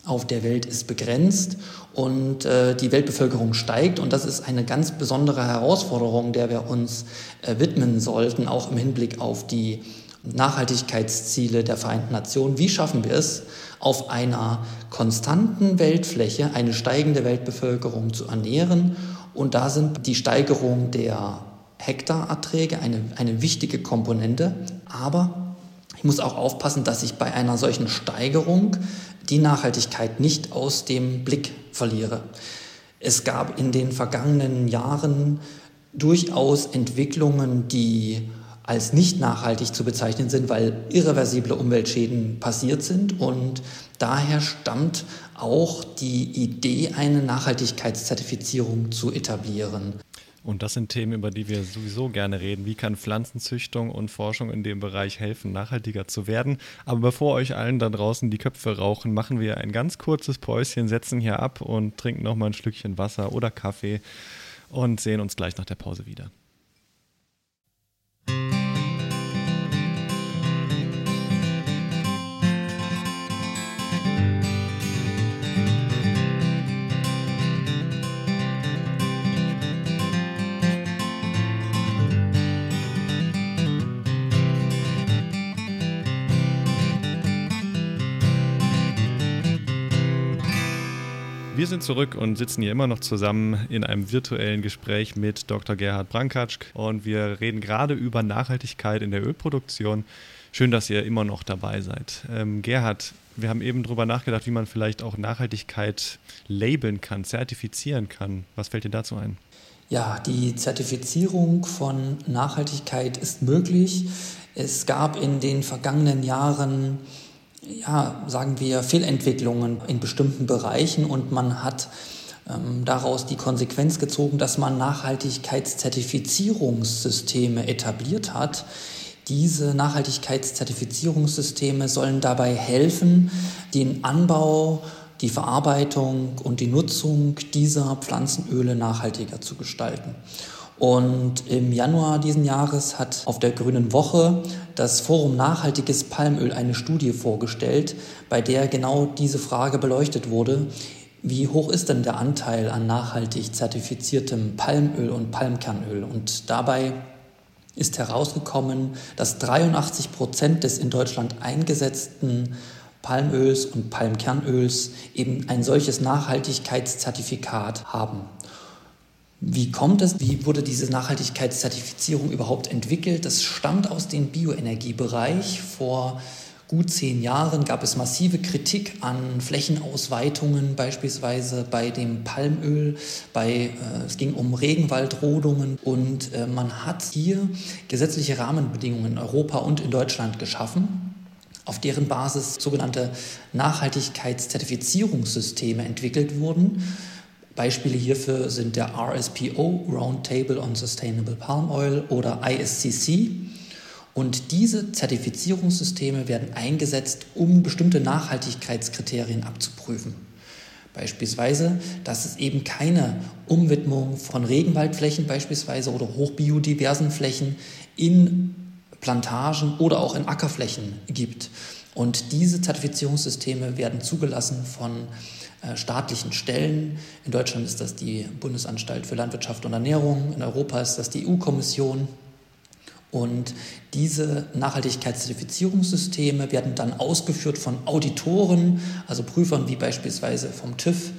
auf der Welt ist begrenzt und äh, die Weltbevölkerung steigt. Und das ist eine ganz besondere Herausforderung, der wir uns äh, widmen sollten, auch im Hinblick auf die Nachhaltigkeitsziele der Vereinten Nationen. Wie schaffen wir es, auf einer konstanten Weltfläche eine steigende Weltbevölkerung zu ernähren? Und da sind die Steigerung der Hektarerträge eine, eine wichtige Komponente, aber ich muss auch aufpassen, dass ich bei einer solchen Steigerung die Nachhaltigkeit nicht aus dem Blick verliere. Es gab in den vergangenen Jahren durchaus Entwicklungen, die als nicht nachhaltig zu bezeichnen sind, weil irreversible Umweltschäden passiert sind. Und daher stammt auch die Idee, eine Nachhaltigkeitszertifizierung zu etablieren. Und das sind Themen, über die wir sowieso gerne reden. Wie kann Pflanzenzüchtung und Forschung in dem Bereich helfen, nachhaltiger zu werden? Aber bevor euch allen da draußen die Köpfe rauchen, machen wir ein ganz kurzes Päuschen, setzen hier ab und trinken nochmal ein Schlückchen Wasser oder Kaffee und sehen uns gleich nach der Pause wieder. Wir sind zurück und sitzen hier immer noch zusammen in einem virtuellen Gespräch mit Dr. Gerhard Brankatsch und wir reden gerade über Nachhaltigkeit in der Ölproduktion. Schön, dass ihr immer noch dabei seid. Ähm, Gerhard, wir haben eben darüber nachgedacht, wie man vielleicht auch Nachhaltigkeit labeln kann, zertifizieren kann. Was fällt dir dazu ein? Ja, die Zertifizierung von Nachhaltigkeit ist möglich. Es gab in den vergangenen Jahren ja, sagen wir, Fehlentwicklungen in bestimmten Bereichen und man hat ähm, daraus die Konsequenz gezogen, dass man Nachhaltigkeitszertifizierungssysteme etabliert hat. Diese Nachhaltigkeitszertifizierungssysteme sollen dabei helfen, den Anbau, die Verarbeitung und die Nutzung dieser Pflanzenöle nachhaltiger zu gestalten. Und im Januar diesen Jahres hat auf der Grünen Woche das Forum Nachhaltiges Palmöl eine Studie vorgestellt, bei der genau diese Frage beleuchtet wurde. Wie hoch ist denn der Anteil an nachhaltig zertifiziertem Palmöl und Palmkernöl? Und dabei ist herausgekommen, dass 83 Prozent des in Deutschland eingesetzten Palmöls und Palmkernöls eben ein solches Nachhaltigkeitszertifikat haben. Wie kommt es? Wie wurde diese Nachhaltigkeitszertifizierung überhaupt entwickelt? Das stammt aus dem Bioenergiebereich. Vor gut zehn Jahren gab es massive Kritik an Flächenausweitungen, beispielsweise bei dem Palmöl. Bei, äh, es ging um Regenwaldrodungen und äh, man hat hier gesetzliche Rahmenbedingungen in Europa und in Deutschland geschaffen auf deren Basis sogenannte Nachhaltigkeitszertifizierungssysteme entwickelt wurden. Beispiele hierfür sind der RSPO, Roundtable on Sustainable Palm Oil oder ISCC. Und diese Zertifizierungssysteme werden eingesetzt, um bestimmte Nachhaltigkeitskriterien abzuprüfen. Beispielsweise, dass es eben keine Umwidmung von Regenwaldflächen beispielsweise oder hochbiodiversen Flächen in Plantagen oder auch in Ackerflächen gibt. Und diese Zertifizierungssysteme werden zugelassen von äh, staatlichen Stellen. In Deutschland ist das die Bundesanstalt für Landwirtschaft und Ernährung, in Europa ist das die EU-Kommission. Und diese Nachhaltigkeitszertifizierungssysteme werden dann ausgeführt von Auditoren, also Prüfern wie beispielsweise vom TÜV.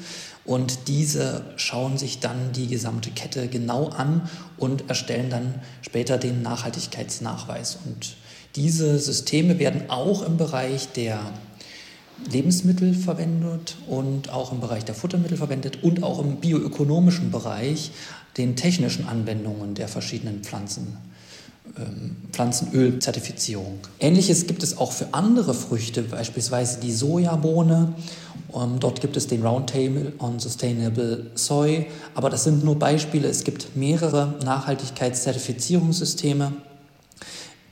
Und diese schauen sich dann die gesamte Kette genau an und erstellen dann später den Nachhaltigkeitsnachweis. Und diese Systeme werden auch im Bereich der Lebensmittel verwendet und auch im Bereich der Futtermittel verwendet und auch im bioökonomischen Bereich den technischen Anwendungen der verschiedenen Pflanzen. Ähm, Pflanzenölzertifizierung. Ähnliches gibt es auch für andere Früchte, beispielsweise die Sojabohne. Ähm, dort gibt es den Roundtable on Sustainable Soy, aber das sind nur Beispiele. Es gibt mehrere Nachhaltigkeitszertifizierungssysteme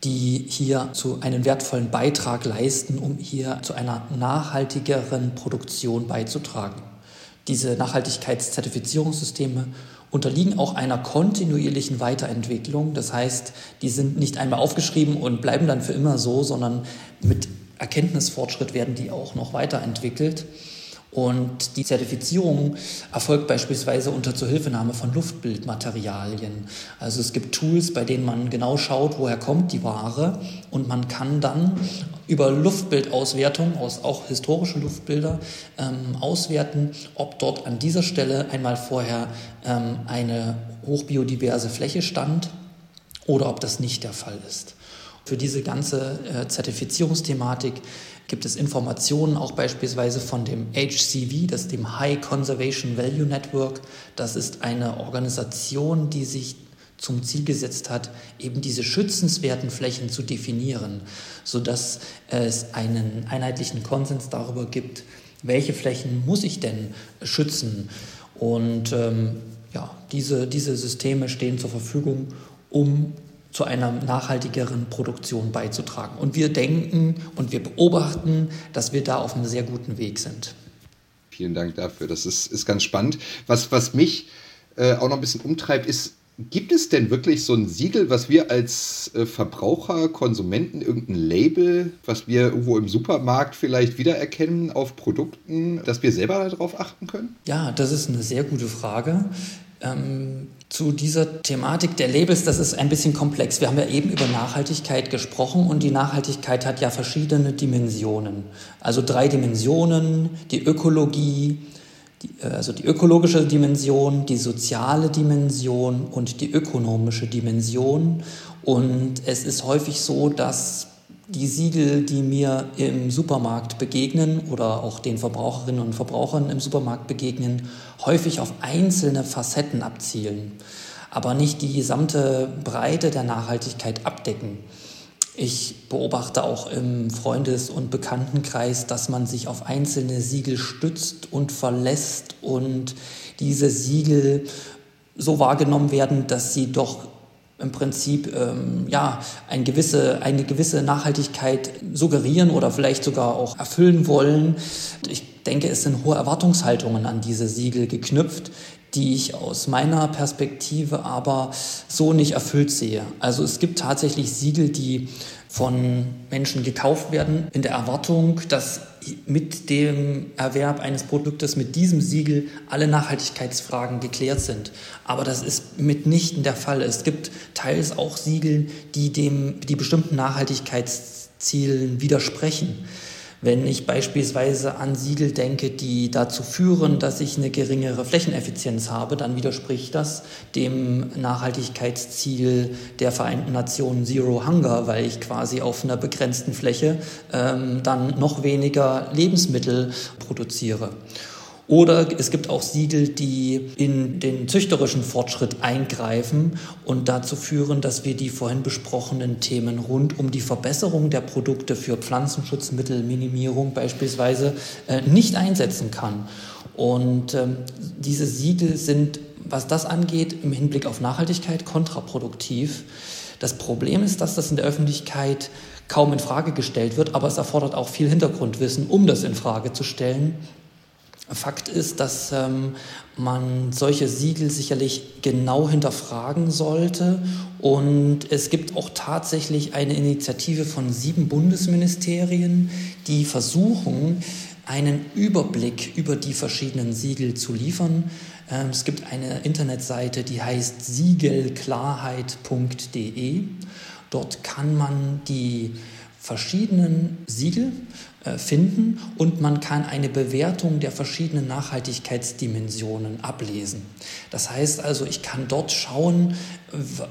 die hier zu einen wertvollen Beitrag leisten, um hier zu einer nachhaltigeren Produktion beizutragen. Diese Nachhaltigkeitszertifizierungssysteme unterliegen auch einer kontinuierlichen Weiterentwicklung. Das heißt, die sind nicht einmal aufgeschrieben und bleiben dann für immer so, sondern mit Erkenntnisfortschritt werden die auch noch weiterentwickelt. Und die Zertifizierung erfolgt beispielsweise unter Zuhilfenahme von Luftbildmaterialien. Also es gibt Tools, bei denen man genau schaut, woher kommt die Ware und man kann dann über Luftbildauswertung, aus auch historische Luftbilder, ähm, auswerten, ob dort an dieser Stelle einmal vorher ähm, eine hochbiodiverse Fläche stand oder ob das nicht der Fall ist. Für diese ganze äh, Zertifizierungsthematik gibt es Informationen auch beispielsweise von dem HCV, das ist dem High Conservation Value Network. Das ist eine Organisation, die sich zum Ziel gesetzt hat, eben diese schützenswerten Flächen zu definieren, sodass es einen einheitlichen Konsens darüber gibt, welche Flächen muss ich denn schützen. Und ähm, ja, diese, diese Systeme stehen zur Verfügung, um zu einer nachhaltigeren Produktion beizutragen. Und wir denken und wir beobachten, dass wir da auf einem sehr guten Weg sind. Vielen Dank dafür. Das ist, ist ganz spannend. Was, was mich äh, auch noch ein bisschen umtreibt, ist, gibt es denn wirklich so ein Siegel, was wir als äh, Verbraucher, Konsumenten, irgendein Label, was wir irgendwo im Supermarkt vielleicht wiedererkennen auf Produkten, dass wir selber darauf achten können? Ja, das ist eine sehr gute Frage. Ähm, zu dieser Thematik der Labels, das ist ein bisschen komplex. Wir haben ja eben über Nachhaltigkeit gesprochen und die Nachhaltigkeit hat ja verschiedene Dimensionen. Also drei Dimensionen, die Ökologie, die, äh, also die ökologische Dimension, die soziale Dimension und die ökonomische Dimension. Und es ist häufig so, dass die Siegel, die mir im Supermarkt begegnen oder auch den Verbraucherinnen und Verbrauchern im Supermarkt begegnen, häufig auf einzelne Facetten abzielen, aber nicht die gesamte Breite der Nachhaltigkeit abdecken. Ich beobachte auch im Freundes- und Bekanntenkreis, dass man sich auf einzelne Siegel stützt und verlässt und diese Siegel so wahrgenommen werden, dass sie doch im Prinzip ähm, ja, eine gewisse, eine gewisse Nachhaltigkeit suggerieren oder vielleicht sogar auch erfüllen wollen. Ich denke, es sind hohe Erwartungshaltungen an diese Siegel geknüpft, die ich aus meiner Perspektive aber so nicht erfüllt sehe. Also es gibt tatsächlich Siegel, die von Menschen gekauft werden, in der Erwartung, dass mit dem Erwerb eines Produktes mit diesem Siegel alle Nachhaltigkeitsfragen geklärt sind. Aber das ist mitnichten der Fall. Es gibt teils auch Siegel, die dem die bestimmten Nachhaltigkeitszielen widersprechen. Wenn ich beispielsweise an Siegel denke, die dazu führen, dass ich eine geringere Flächeneffizienz habe, dann widerspricht das dem Nachhaltigkeitsziel der Vereinten Nationen Zero Hunger, weil ich quasi auf einer begrenzten Fläche ähm, dann noch weniger Lebensmittel produziere. Oder es gibt auch Siegel, die in den züchterischen Fortschritt eingreifen und dazu führen, dass wir die vorhin besprochenen Themen rund um die Verbesserung der Produkte für Pflanzenschutzmittelminimierung beispielsweise äh, nicht einsetzen kann. Und ähm, diese Siegel sind, was das angeht, im Hinblick auf Nachhaltigkeit kontraproduktiv. Das Problem ist, dass das in der Öffentlichkeit kaum in Frage gestellt wird, aber es erfordert auch viel Hintergrundwissen, um das in Frage zu stellen. Fakt ist, dass ähm, man solche Siegel sicherlich genau hinterfragen sollte. Und es gibt auch tatsächlich eine Initiative von sieben Bundesministerien, die versuchen, einen Überblick über die verschiedenen Siegel zu liefern. Ähm, es gibt eine Internetseite, die heißt siegelklarheit.de. Dort kann man die verschiedenen Siegel finden und man kann eine Bewertung der verschiedenen Nachhaltigkeitsdimensionen ablesen. Das heißt also, ich kann dort schauen,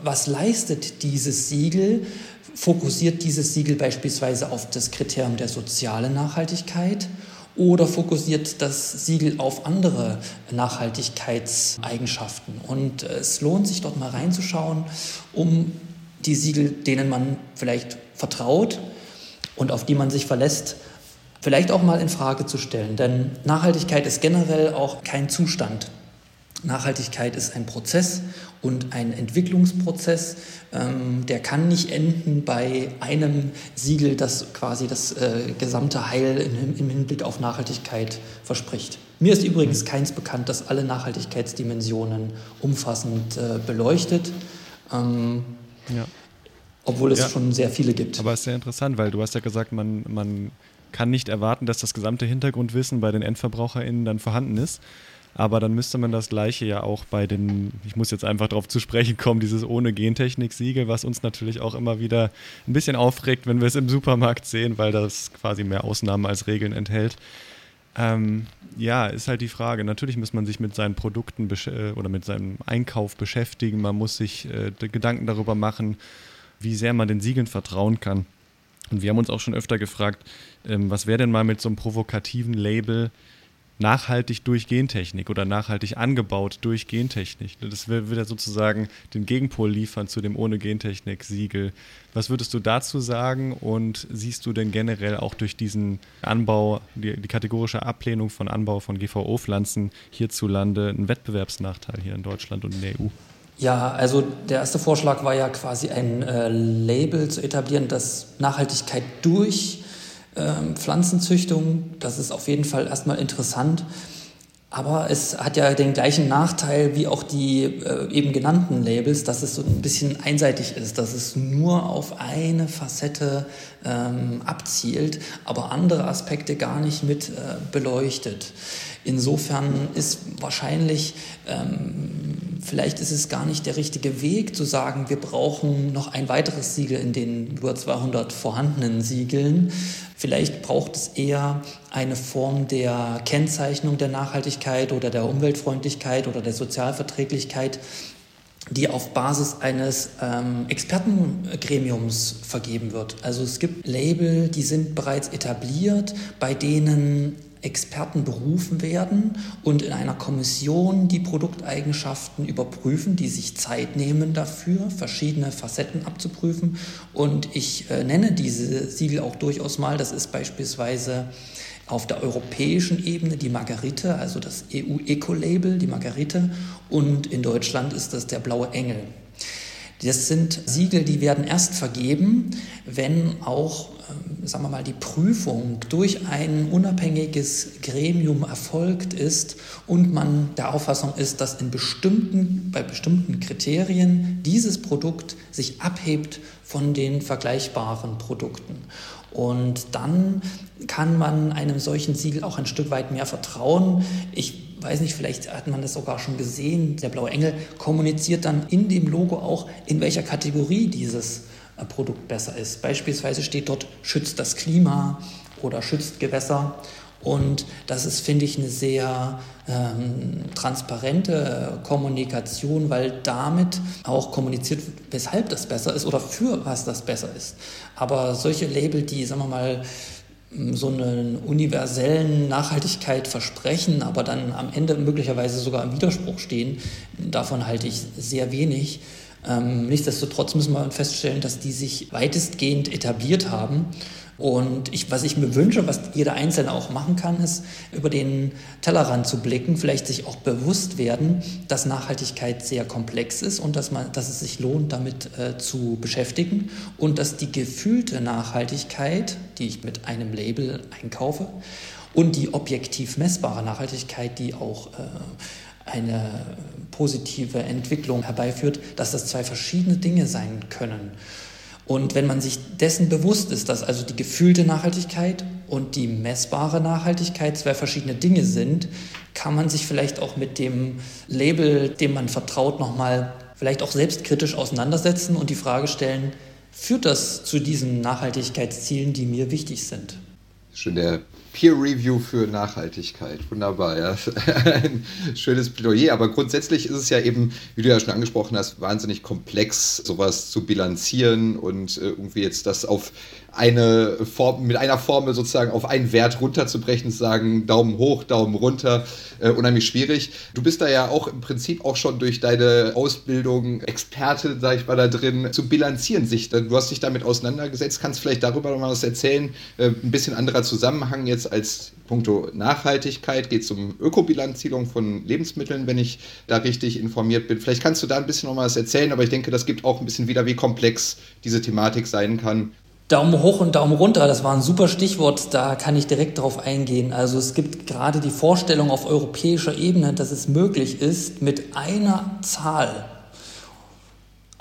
was leistet dieses Siegel, fokussiert dieses Siegel beispielsweise auf das Kriterium der sozialen Nachhaltigkeit oder fokussiert das Siegel auf andere Nachhaltigkeitseigenschaften. Und äh, es lohnt sich dort mal reinzuschauen, um die Siegel, denen man vielleicht vertraut und auf die man sich verlässt, vielleicht auch mal in Frage zu stellen. Denn Nachhaltigkeit ist generell auch kein Zustand. Nachhaltigkeit ist ein Prozess und ein Entwicklungsprozess. Ähm, der kann nicht enden bei einem Siegel, das quasi das äh, gesamte Heil im, im, Hinblick auf Nachhaltigkeit verspricht. Mir ist übrigens keins bekannt, das alle Nachhaltigkeitsdimensionen umfassend äh, beleuchtet. Ähm, ja. Obwohl es ja. schon sehr viele gibt. Aber es ist sehr interessant, weil du hast ja gesagt, man, man kann nicht erwarten, dass das gesamte Hintergrundwissen bei den EndverbraucherInnen dann vorhanden ist. Aber dann müsste man das Gleiche ja auch bei den, ich muss jetzt einfach darauf zu sprechen kommen, dieses ohne Gentechnik-Siegel, was uns natürlich auch immer wieder ein bisschen aufregt, wenn wir es im Supermarkt sehen, weil das quasi mehr Ausnahmen als Regeln enthält. Ähm, ja, ist halt die Frage. Natürlich muss man sich mit seinen Produkten äh, oder mit seinem Einkauf beschäftigen. Man muss sich äh, Gedanken darüber machen, wie sehr man den Siegeln vertrauen kann. Und wir haben uns auch schon öfter gefragt, ähm, was wäre denn mal mit so einem provokativen Label nachhaltig durch Gentechnik oder nachhaltig angebaut durch Gentechnik? Das würde ja sozusagen den Gegenpol liefern zu dem ohne Gentechnik-Siegel. Was würdest du dazu sagen und siehst du denn generell auch durch diesen Anbau, die, die kategorische Ablehnung von Anbau von GVO-Pflanzen hierzulande einen Wettbewerbsnachteil hier in Deutschland und in der EU? Ja, also der erste Vorschlag war ja quasi ein äh, Label zu etablieren, das Nachhaltigkeit durch äh, Pflanzenzüchtung, das ist auf jeden Fall erstmal interessant. Aber es hat ja den gleichen Nachteil wie auch die äh, eben genannten Labels, dass es so ein bisschen einseitig ist, dass es nur auf eine Facette ähm, abzielt, aber andere Aspekte gar nicht mit äh, beleuchtet. Insofern ist wahrscheinlich, ähm, vielleicht ist es gar nicht der richtige Weg zu sagen, wir brauchen noch ein weiteres Siegel in den über 200 vorhandenen Siegeln. Vielleicht braucht es eher eine Form der Kennzeichnung der Nachhaltigkeit oder der Umweltfreundlichkeit oder der Sozialverträglichkeit, die auf Basis eines ähm, Expertengremiums vergeben wird. Also es gibt Label, die sind bereits etabliert, bei denen Experten berufen werden und in einer Kommission die Produkteigenschaften überprüfen, die sich Zeit nehmen dafür, verschiedene Facetten abzuprüfen. Und ich äh, nenne diese Siegel auch durchaus mal. Das ist beispielsweise auf der europäischen Ebene die Margarite, also das EU-Eco-Label, die Margarite. Und in Deutschland ist das der blaue Engel. Das sind Siegel, die werden erst vergeben, wenn auch sagen wir mal, die Prüfung durch ein unabhängiges Gremium erfolgt ist und man der Auffassung ist, dass in bestimmten, bei bestimmten Kriterien dieses Produkt sich abhebt von den vergleichbaren Produkten. Und dann kann man einem solchen Siegel auch ein Stück weit mehr vertrauen. Ich weiß nicht, vielleicht hat man das sogar schon gesehen. Der blaue Engel kommuniziert dann in dem Logo auch, in welcher Kategorie dieses Produkt besser ist. Beispielsweise steht dort, schützt das Klima oder schützt Gewässer. Und das ist, finde ich, eine sehr ähm, transparente Kommunikation, weil damit auch kommuniziert, weshalb das besser ist oder für was das besser ist. Aber solche Label, die, sagen wir mal, so einen universellen Nachhaltigkeit versprechen, aber dann am Ende möglicherweise sogar im Widerspruch stehen, davon halte ich sehr wenig. Ähm, nichtsdestotrotz müssen wir feststellen, dass die sich weitestgehend etabliert haben. Und ich, was ich mir wünsche, was jeder Einzelne auch machen kann, ist, über den Tellerrand zu blicken, vielleicht sich auch bewusst werden, dass Nachhaltigkeit sehr komplex ist und dass, man, dass es sich lohnt, damit äh, zu beschäftigen und dass die gefühlte Nachhaltigkeit, die ich mit einem Label einkaufe, und die objektiv messbare Nachhaltigkeit, die auch äh, eine positive Entwicklung herbeiführt, dass das zwei verschiedene Dinge sein können. Und wenn man sich dessen bewusst ist, dass also die gefühlte Nachhaltigkeit und die messbare Nachhaltigkeit zwei verschiedene Dinge sind, kann man sich vielleicht auch mit dem Label, dem man vertraut, nochmal vielleicht auch selbstkritisch auseinandersetzen und die Frage stellen, führt das zu diesen Nachhaltigkeitszielen, die mir wichtig sind. Schön der Peer Review für Nachhaltigkeit. Wunderbar, ja. Ein schönes Plädoyer. Aber grundsätzlich ist es ja eben, wie du ja schon angesprochen hast, wahnsinnig komplex, sowas zu bilanzieren und äh, irgendwie jetzt das auf eine Form, mit einer Formel sozusagen auf einen Wert runterzubrechen, zu sagen, Daumen hoch, Daumen runter, äh, unheimlich schwierig. Du bist da ja auch im Prinzip auch schon durch deine Ausbildung Experte, sag ich mal, da drin, zu bilanzieren sich. Du hast dich damit auseinandergesetzt, kannst vielleicht darüber noch mal was erzählen. Äh, ein bisschen anderer Zusammenhang jetzt als puncto Nachhaltigkeit, geht es um Ökobilanzierung von Lebensmitteln, wenn ich da richtig informiert bin. Vielleicht kannst du da ein bisschen noch mal was erzählen, aber ich denke, das gibt auch ein bisschen wieder, wie komplex diese Thematik sein kann Daumen hoch und Daumen runter, das war ein super Stichwort, da kann ich direkt darauf eingehen. Also es gibt gerade die Vorstellung auf europäischer Ebene, dass es möglich ist, mit einer Zahl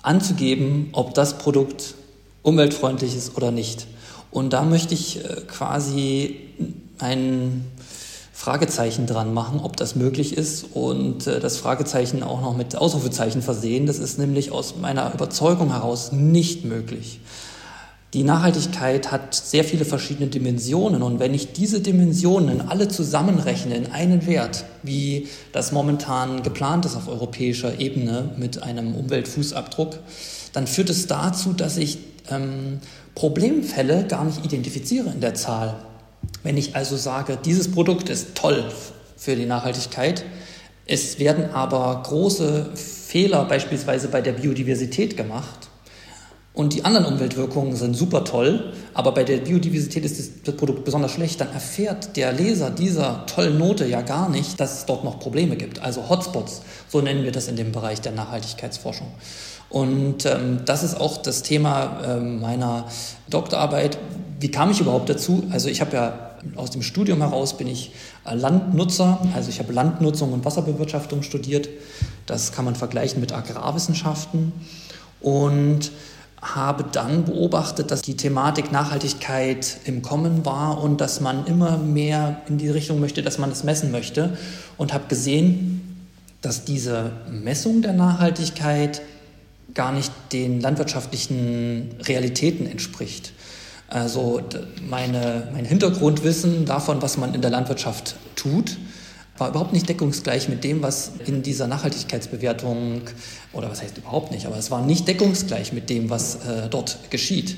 anzugeben, ob das Produkt umweltfreundlich ist oder nicht. Und da möchte ich äh, quasi ein Fragezeichen dran machen, ob das möglich ist und äh, das Fragezeichen auch noch mit Ausrufezeichen versehen. Das ist nämlich aus meiner Überzeugung heraus nicht möglich. Die Nachhaltigkeit hat sehr viele verschiedene Dimensionen und wenn ich diese Dimensionen alle zusammenrechne in einen Wert, wie das momentan geplant ist auf europäischer Ebene mit einem Umweltfußabdruck, dann führt es dazu, dass ich ähm, Problemfälle gar nicht identifiziere in der Zahl. Wenn ich also sage, dieses Produkt ist toll für die Nachhaltigkeit, es werden aber große Fehler beispielsweise bei der Biodiversität gemacht, und die anderen Umweltwirkungen sind super toll, aber bei der Biodiversität ist das Produkt besonders schlecht, dann erfährt der Leser dieser tollen Note ja gar nicht, dass es dort noch Probleme gibt. Also Hotspots, so nennen wir das in dem Bereich der Nachhaltigkeitsforschung. Und ähm, das ist auch das Thema ähm, meiner Doktorarbeit. Wie kam ich überhaupt dazu? Also ich habe ja aus dem Studium heraus bin ich Landnutzer, also ich habe Landnutzung und Wasserbewirtschaftung studiert. Das kann man vergleichen mit Agrarwissenschaften. Und habe dann beobachtet, dass die Thematik Nachhaltigkeit im Kommen war und dass man immer mehr in die Richtung möchte, dass man es messen möchte und habe gesehen, dass diese Messung der Nachhaltigkeit gar nicht den landwirtschaftlichen Realitäten entspricht. Also meine, mein Hintergrundwissen davon, was man in der Landwirtschaft tut, war überhaupt nicht deckungsgleich mit dem, was in dieser Nachhaltigkeitsbewertung, oder was heißt überhaupt nicht, aber es war nicht deckungsgleich mit dem, was äh, dort geschieht.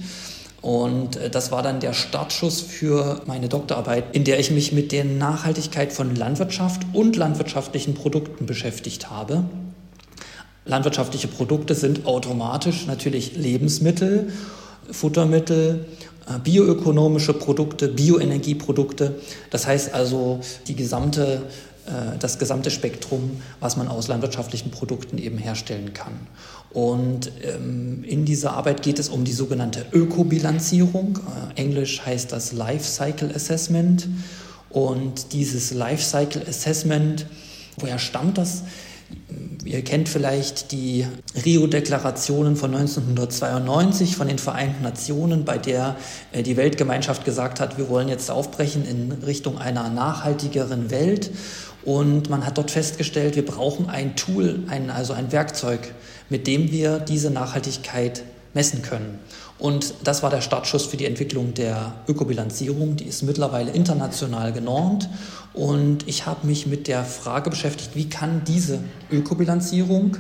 Und äh, das war dann der Startschuss für meine Doktorarbeit, in der ich mich mit der Nachhaltigkeit von Landwirtschaft und landwirtschaftlichen Produkten beschäftigt habe. Landwirtschaftliche Produkte sind automatisch natürlich Lebensmittel, Futtermittel bioökonomische Produkte, Bioenergieprodukte. Das heißt also die gesamte, äh, das gesamte Spektrum, was man aus landwirtschaftlichen Produkten eben herstellen kann. Und ähm, in dieser Arbeit geht es um die sogenannte Ökobilanzierung. Äh, Englisch heißt das Life Cycle Assessment. Und dieses Life Cycle Assessment, woher stammt das? Ihr kennt vielleicht die Rio-Deklarationen von 1992 von den Vereinten Nationen, bei der äh, die Weltgemeinschaft gesagt hat, wir wollen jetzt aufbrechen in Richtung einer nachhaltigeren Welt. Und man hat dort festgestellt, wir brauchen ein Tool, ein, also ein Werkzeug, mit dem wir diese Nachhaltigkeit messen können. Und das war der Startschuss für die Entwicklung der Ökobilanzierung. Die ist mittlerweile international genormt. Und ich habe mich mit der Frage beschäftigt, wie kann diese Ökobilanzierung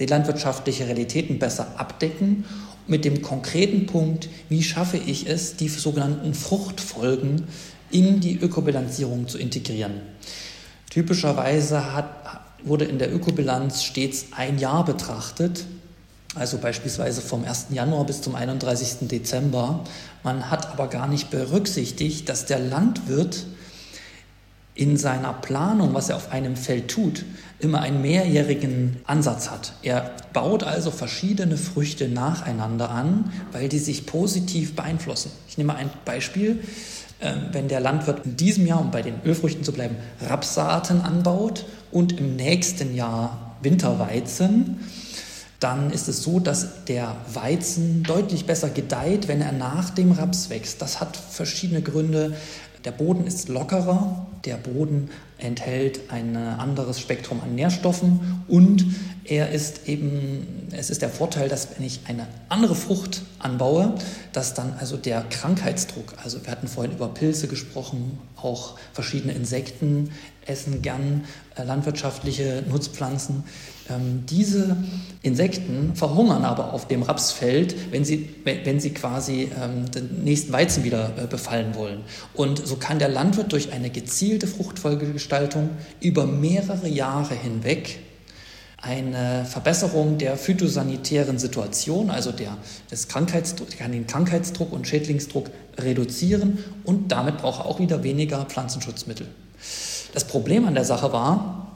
die landwirtschaftliche Realitäten besser abdecken mit dem konkreten Punkt, wie schaffe ich es, die sogenannten Fruchtfolgen in die Ökobilanzierung zu integrieren. Typischerweise hat, wurde in der Ökobilanz stets ein Jahr betrachtet also beispielsweise vom 1. Januar bis zum 31. Dezember. Man hat aber gar nicht berücksichtigt, dass der Landwirt in seiner Planung, was er auf einem Feld tut, immer einen mehrjährigen Ansatz hat. Er baut also verschiedene Früchte nacheinander an, weil die sich positiv beeinflussen. Ich nehme ein Beispiel. Ähm, wenn der Landwirt in diesem Jahr, um bei den Ölfrüchten zu bleiben, Rapsaaten anbaut und im nächsten Jahr Winterweizen, dann ist es so, dass der Weizen deutlich besser gedeiht, wenn er nach dem Raps wächst. Das hat verschiedene Gründe. Der Boden ist lockerer, der Boden enthält ein anderes Spektrum an Nährstoffen und er ist eben, es ist der Vorteil, dass wenn ich eine andere Frucht anbaue, dass dann also der Krankheitsdruck, also wir hatten vorhin über Pilze gesprochen, auch verschiedene Insekten essen gern äh, landwirtschaftliche Nutzpflanzen. Ähm, diese Insekten verhungern aber auf dem Rapsfeld, wenn sie, wenn sie quasi ähm, den nächsten Weizen wieder äh, befallen wollen. Und so kann der Landwirt durch eine gezielte Fruchtfolgegestaltung über mehrere Jahre hinweg eine Verbesserung der phytosanitären Situation, also der, des Krankheitsdruck, kann den Krankheitsdruck und Schädlingsdruck reduzieren und damit braucht er auch wieder weniger Pflanzenschutzmittel. Das Problem an der Sache war,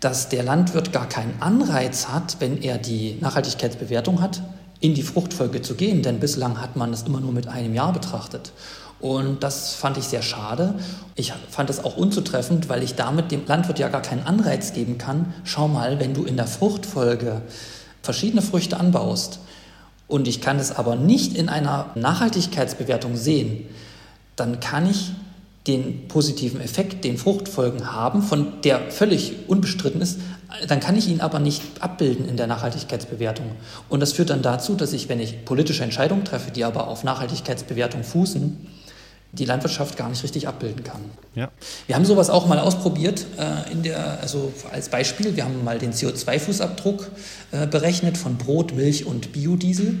dass der Landwirt gar keinen Anreiz hat, wenn er die Nachhaltigkeitsbewertung hat, in die Fruchtfolge zu gehen, denn bislang hat man es immer nur mit einem Jahr betrachtet. Und das fand ich sehr schade. Ich fand es auch unzutreffend, weil ich damit dem Landwirt ja gar keinen Anreiz geben kann. Schau mal, wenn du in der Fruchtfolge verschiedene Früchte anbaust und ich kann es aber nicht in einer Nachhaltigkeitsbewertung sehen, dann kann ich den positiven Effekt, den Fruchtfolgen haben, von der völlig unbestritten ist, dann kann ich ihn aber nicht abbilden in der Nachhaltigkeitsbewertung. Und das führt dann dazu, dass ich, wenn ich politische Entscheidungen treffe, die aber auf Nachhaltigkeitsbewertung fußen, die Landwirtschaft gar nicht richtig abbilden kann. Ja. Wir haben sowas auch mal ausprobiert äh, in der, also als Beispiel, wir haben mal den CO2-Fußabdruck äh, berechnet von Brot, Milch und Biodiesel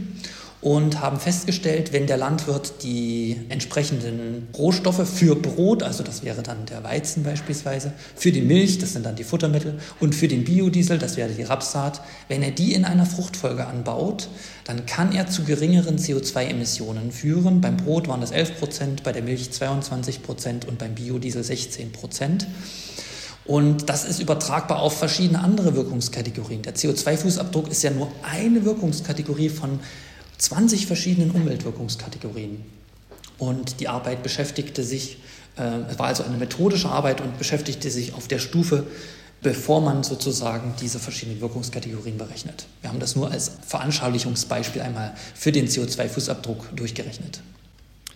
und haben festgestellt, wenn der Landwirt die entsprechenden Rohstoffe für Brot, also das wäre dann der Weizen beispielsweise, für die Milch, das sind dann die Futtermittel, und für den Biodiesel, das wäre die Rapssaat, wenn er die in einer Fruchtfolge anbaut, dann kann er zu geringeren CO2-Emissionen führen. Beim Brot waren das 11 Prozent, bei der Milch 22 Prozent und beim Biodiesel 16 Prozent. Und das ist übertragbar auf verschiedene andere Wirkungskategorien. Der CO2-Fußabdruck ist ja nur eine Wirkungskategorie von 20 verschiedenen Umweltwirkungskategorien. Und die Arbeit beschäftigte sich, äh, es war also eine methodische Arbeit und beschäftigte sich auf der Stufe, bevor man sozusagen diese verschiedenen Wirkungskategorien berechnet. Wir haben das nur als Veranschaulichungsbeispiel einmal für den CO2-Fußabdruck durchgerechnet.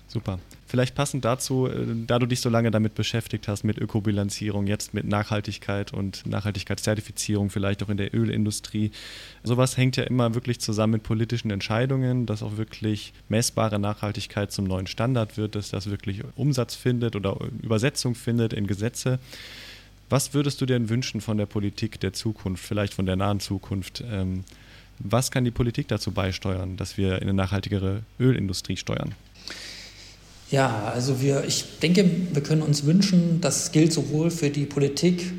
Super. Vielleicht passend dazu, äh, da du dich so lange damit beschäftigt hast, mit Ökobilanzierung, jetzt mit Nachhaltigkeit und Nachhaltigkeitszertifizierung, vielleicht auch in der Ölindustrie. Sowas hängt ja immer wirklich zusammen mit politischen Entscheidungen, dass auch wirklich messbare Nachhaltigkeit zum neuen Standard wird, dass das wirklich Umsatz findet oder Übersetzung findet in Gesetze. Was würdest du denn wünschen von der Politik der Zukunft, vielleicht von der nahen Zukunft? Ähm, was kann die Politik dazu beisteuern, dass wir in eine nachhaltigere Ölindustrie steuern? Ja, also wir, ich denke, wir können uns wünschen, das gilt sowohl für die Politik,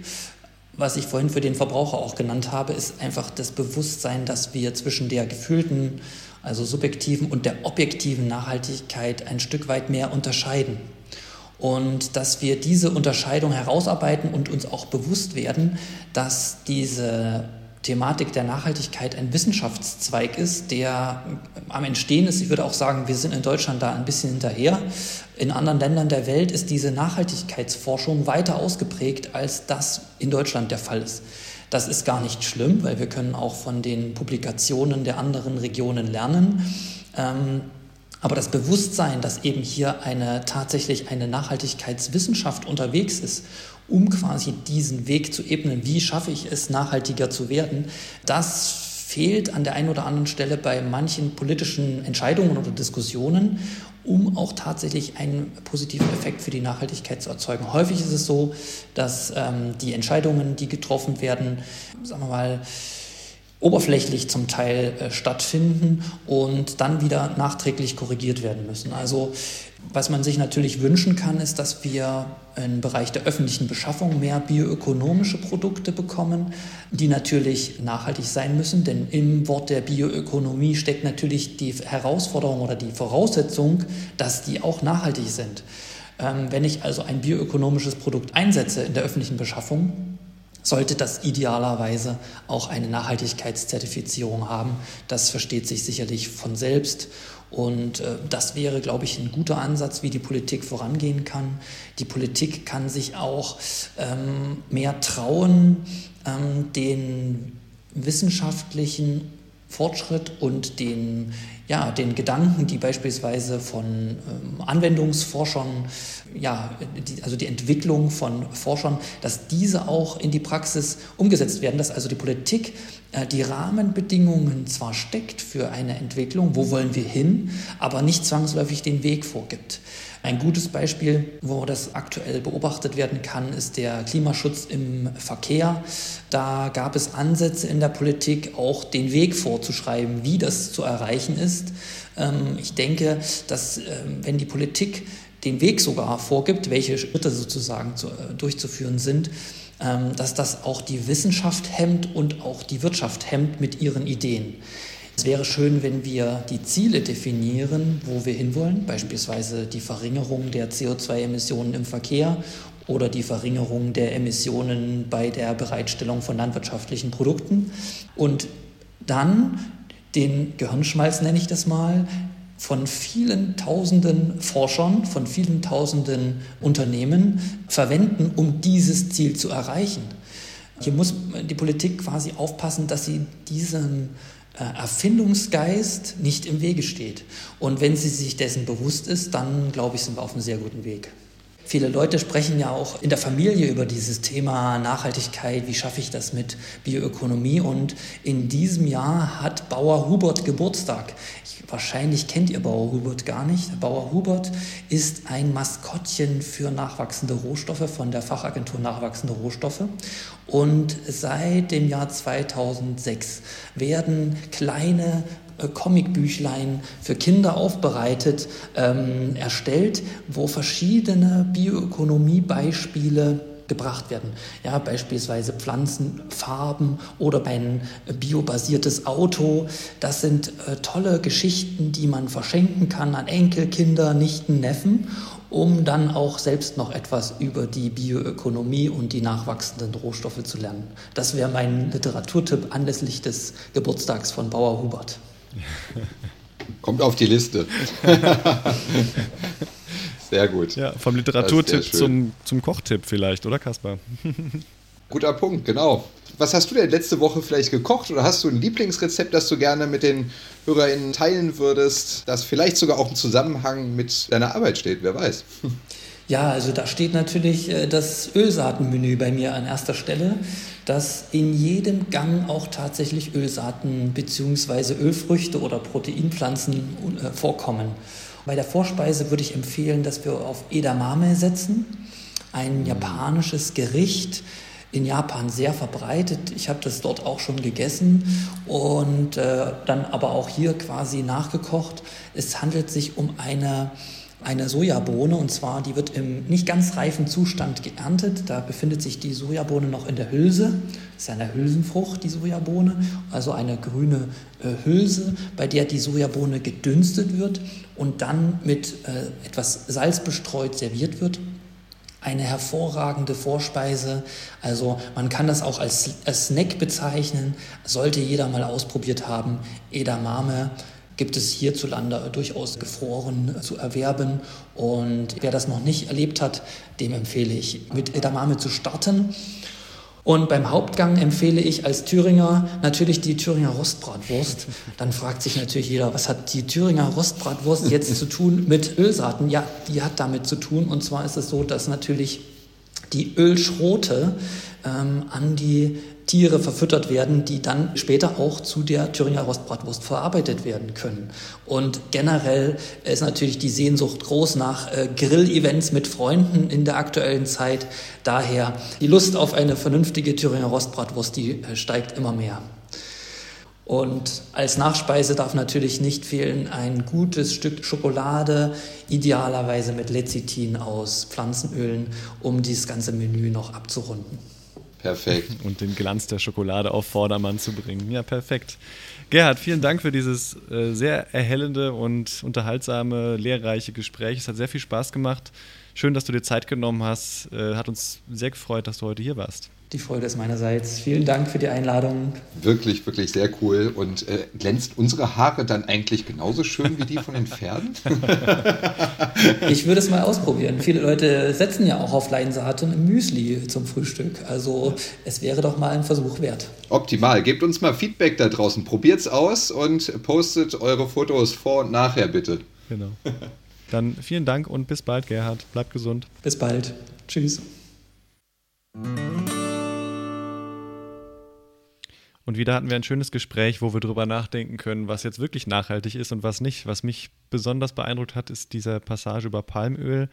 was ich vorhin für den Verbraucher auch genannt habe, ist einfach das Bewusstsein, dass wir zwischen der gefühlten, also subjektiven und der objektiven Nachhaltigkeit ein Stück weit mehr unterscheiden. Und dass wir diese Unterscheidung herausarbeiten und uns auch bewusst werden, dass diese Thematik der Nachhaltigkeit ein Wissenschaftszweig ist, der am Entstehen ist. Ich würde auch sagen, wir sind in Deutschland da ein bisschen hinterher. In anderen Ländern der Welt ist diese Nachhaltigkeitsforschung weiter ausgeprägt, als das in Deutschland der Fall ist. Das ist gar nicht schlimm, weil wir können auch von den Publikationen der anderen Regionen lernen. Ähm, aber das Bewusstsein, dass eben hier eine tatsächlich eine Nachhaltigkeitswissenschaft unterwegs ist um quasi diesen Weg zu ebnen, wie schaffe ich es, nachhaltiger zu werden, das fehlt an der einen oder anderen Stelle bei manchen politischen Entscheidungen oder Diskussionen, um auch tatsächlich einen positiven Effekt für die Nachhaltigkeit zu erzeugen. Häufig ist es so, dass ähm, die Entscheidungen, die getroffen werden, sagen wir mal, oberflächlich zum Teil äh, stattfinden und dann wieder nachträglich korrigiert werden müssen. Also was man sich natürlich wünschen kann, ist, dass wir im Bereich der öffentlichen Beschaffung mehr bioökonomische Produkte bekommen, die natürlich nachhaltig sein müssen, denn im Wort der Bioökonomie steckt natürlich die Herausforderung oder die Voraussetzung, dass die auch nachhaltig sind. Ähm, wenn ich also ein bioökonomisches Produkt einsetze in der öffentlichen Beschaffung, sollte das idealerweise auch eine Nachhaltigkeitszertifizierung haben. Das versteht sich sicherlich von selbst. Und äh, das wäre, glaube ich, ein guter Ansatz, wie die Politik vorangehen kann. Die Politik kann sich auch ähm, mehr trauen, ähm, den wissenschaftlichen Fortschritt und den ja, den Gedanken, die beispielsweise von ähm, Anwendungsforschern, ja, die, also die Entwicklung von Forschern, dass diese auch in die Praxis umgesetzt werden, dass also die Politik äh, die Rahmenbedingungen zwar steckt für eine Entwicklung, wo wollen wir hin, aber nicht zwangsläufig den Weg vorgibt. Ein gutes Beispiel, wo das aktuell beobachtet werden kann, ist der Klimaschutz im Verkehr. Da gab es Ansätze in der Politik, auch den Weg vorzuschreiben, wie das zu erreichen ist. Ähm, ich denke, dass ähm, wenn die Politik den Weg sogar vorgibt, welche Schritte sozusagen äh, durchzuführen sind, ähm, dass das auch die Wissenschaft hemmt und auch die Wirtschaft hemmt mit ihren Ideen. Es wäre schön, wenn wir die Ziele definieren, wo wir hinwollen, beispielsweise die Verringerung der CO2-Emissionen im Verkehr oder die Verringerung der Emissionen bei der Bereitstellung von landwirtschaftlichen Produkten. Und dann den Gehirnschmalz, nenne ich das mal, von vielen tausenden Forschern, von vielen tausenden Unternehmen verwenden, um dieses Ziel zu erreichen. Hier muss die Politik quasi aufpassen, dass sie diesen äh, Erfindungsgeist nicht im Wege steht. Und wenn sie sich dessen bewusst ist, dann glaube ich, sind wir auf einem sehr guten Weg. Viele Leute sprechen ja auch in der Familie über dieses Thema Nachhaltigkeit, wie schaffe ich das mit Bioökonomie. Und in diesem Jahr hat Bauer Hubert Geburtstag. Ich, wahrscheinlich kennt ihr Bauer Hubert gar nicht. Bauer Hubert ist ein Maskottchen für nachwachsende Rohstoffe von der Fachagentur Nachwachsende Rohstoffe. Und seit dem Jahr 2006 werden kleine Comicbüchlein für Kinder aufbereitet, ähm, erstellt, wo verschiedene Bioökonomie-Beispiele gebracht werden. Ja, beispielsweise Pflanzenfarben oder ein biobasiertes Auto. Das sind äh, tolle Geschichten, die man verschenken kann an Enkelkinder, Nichten, Neffen, um dann auch selbst noch etwas über die Bioökonomie und die nachwachsenden Rohstoffe zu lernen. Das wäre mein Literaturtipp anlässlich des Geburtstags von Bauer Hubert. Kommt auf die Liste. sehr gut. Ja, vom Literaturtipp zum, zum Kochtipp vielleicht, oder Kaspar? Guter Punkt, genau. Was hast du denn letzte Woche vielleicht gekocht oder hast du ein Lieblingsrezept, das du gerne mit den HörerInnen teilen würdest, das vielleicht sogar auch im Zusammenhang mit deiner Arbeit steht? Wer weiß. Ja, also da steht natürlich äh, das Ölsaatenmenü bei mir an erster Stelle, dass in jedem Gang auch tatsächlich Ölsaaten bzw. Ölfrüchte oder Proteinpflanzen äh, vorkommen. Bei der Vorspeise würde ich empfehlen, dass wir auf Edamame setzen, ein japanisches Gericht, in Japan sehr verbreitet. Ich habe das dort auch schon gegessen und äh, dann aber auch hier quasi nachgekocht. Es handelt sich um eine eine Sojabohne und zwar die wird im nicht ganz reifen Zustand geerntet. Da befindet sich die Sojabohne noch in der Hülse. Das ist eine Hülsenfrucht, die Sojabohne, also eine grüne äh, Hülse, bei der die Sojabohne gedünstet wird und dann mit äh, etwas Salz bestreut serviert wird. Eine hervorragende Vorspeise. Also man kann das auch als, als Snack bezeichnen. Sollte jeder mal ausprobiert haben. Edamame gibt es hierzulande durchaus gefroren zu erwerben. Und wer das noch nicht erlebt hat, dem empfehle ich, mit Edamame zu starten. Und beim Hauptgang empfehle ich als Thüringer natürlich die Thüringer Rostbratwurst. Dann fragt sich natürlich jeder, was hat die Thüringer Rostbratwurst jetzt zu tun mit Ölsaaten? Ja, die hat damit zu tun. Und zwar ist es so, dass natürlich die Ölschrote ähm, an die Tiere verfüttert werden, die dann später auch zu der Thüringer Rostbratwurst verarbeitet werden können. Und generell ist natürlich die Sehnsucht groß nach äh, Grill-Events mit Freunden in der aktuellen Zeit. Daher die Lust auf eine vernünftige Thüringer Rostbratwurst, die äh, steigt immer mehr. Und als Nachspeise darf natürlich nicht fehlen ein gutes Stück Schokolade, idealerweise mit Lecithin aus Pflanzenölen, um dieses ganze Menü noch abzurunden. Perfekt. Und den Glanz der Schokolade auf Vordermann zu bringen. Ja, perfekt. Gerhard, vielen Dank für dieses äh, sehr erhellende und unterhaltsame, lehrreiche Gespräch. Es hat sehr viel Spaß gemacht. Schön, dass du dir Zeit genommen hast. Äh, hat uns sehr gefreut, dass du heute hier warst. Die Freude ist meinerseits. Vielen Dank für die Einladung. Wirklich, wirklich sehr cool. Und äh, glänzt unsere Haare dann eigentlich genauso schön wie die von den Pferden? ich würde es mal ausprobieren. Viele Leute setzen ja auch auf Leinsaaten im Müsli zum Frühstück. Also es wäre doch mal ein Versuch wert. Optimal. Gebt uns mal Feedback da draußen. Probiert's aus und postet eure Fotos vor und nachher bitte. Genau. Dann vielen Dank und bis bald, Gerhard. Bleibt gesund. Bis bald. Tschüss. Und wieder hatten wir ein schönes Gespräch, wo wir darüber nachdenken können, was jetzt wirklich nachhaltig ist und was nicht. Was mich besonders beeindruckt hat, ist diese Passage über Palmöl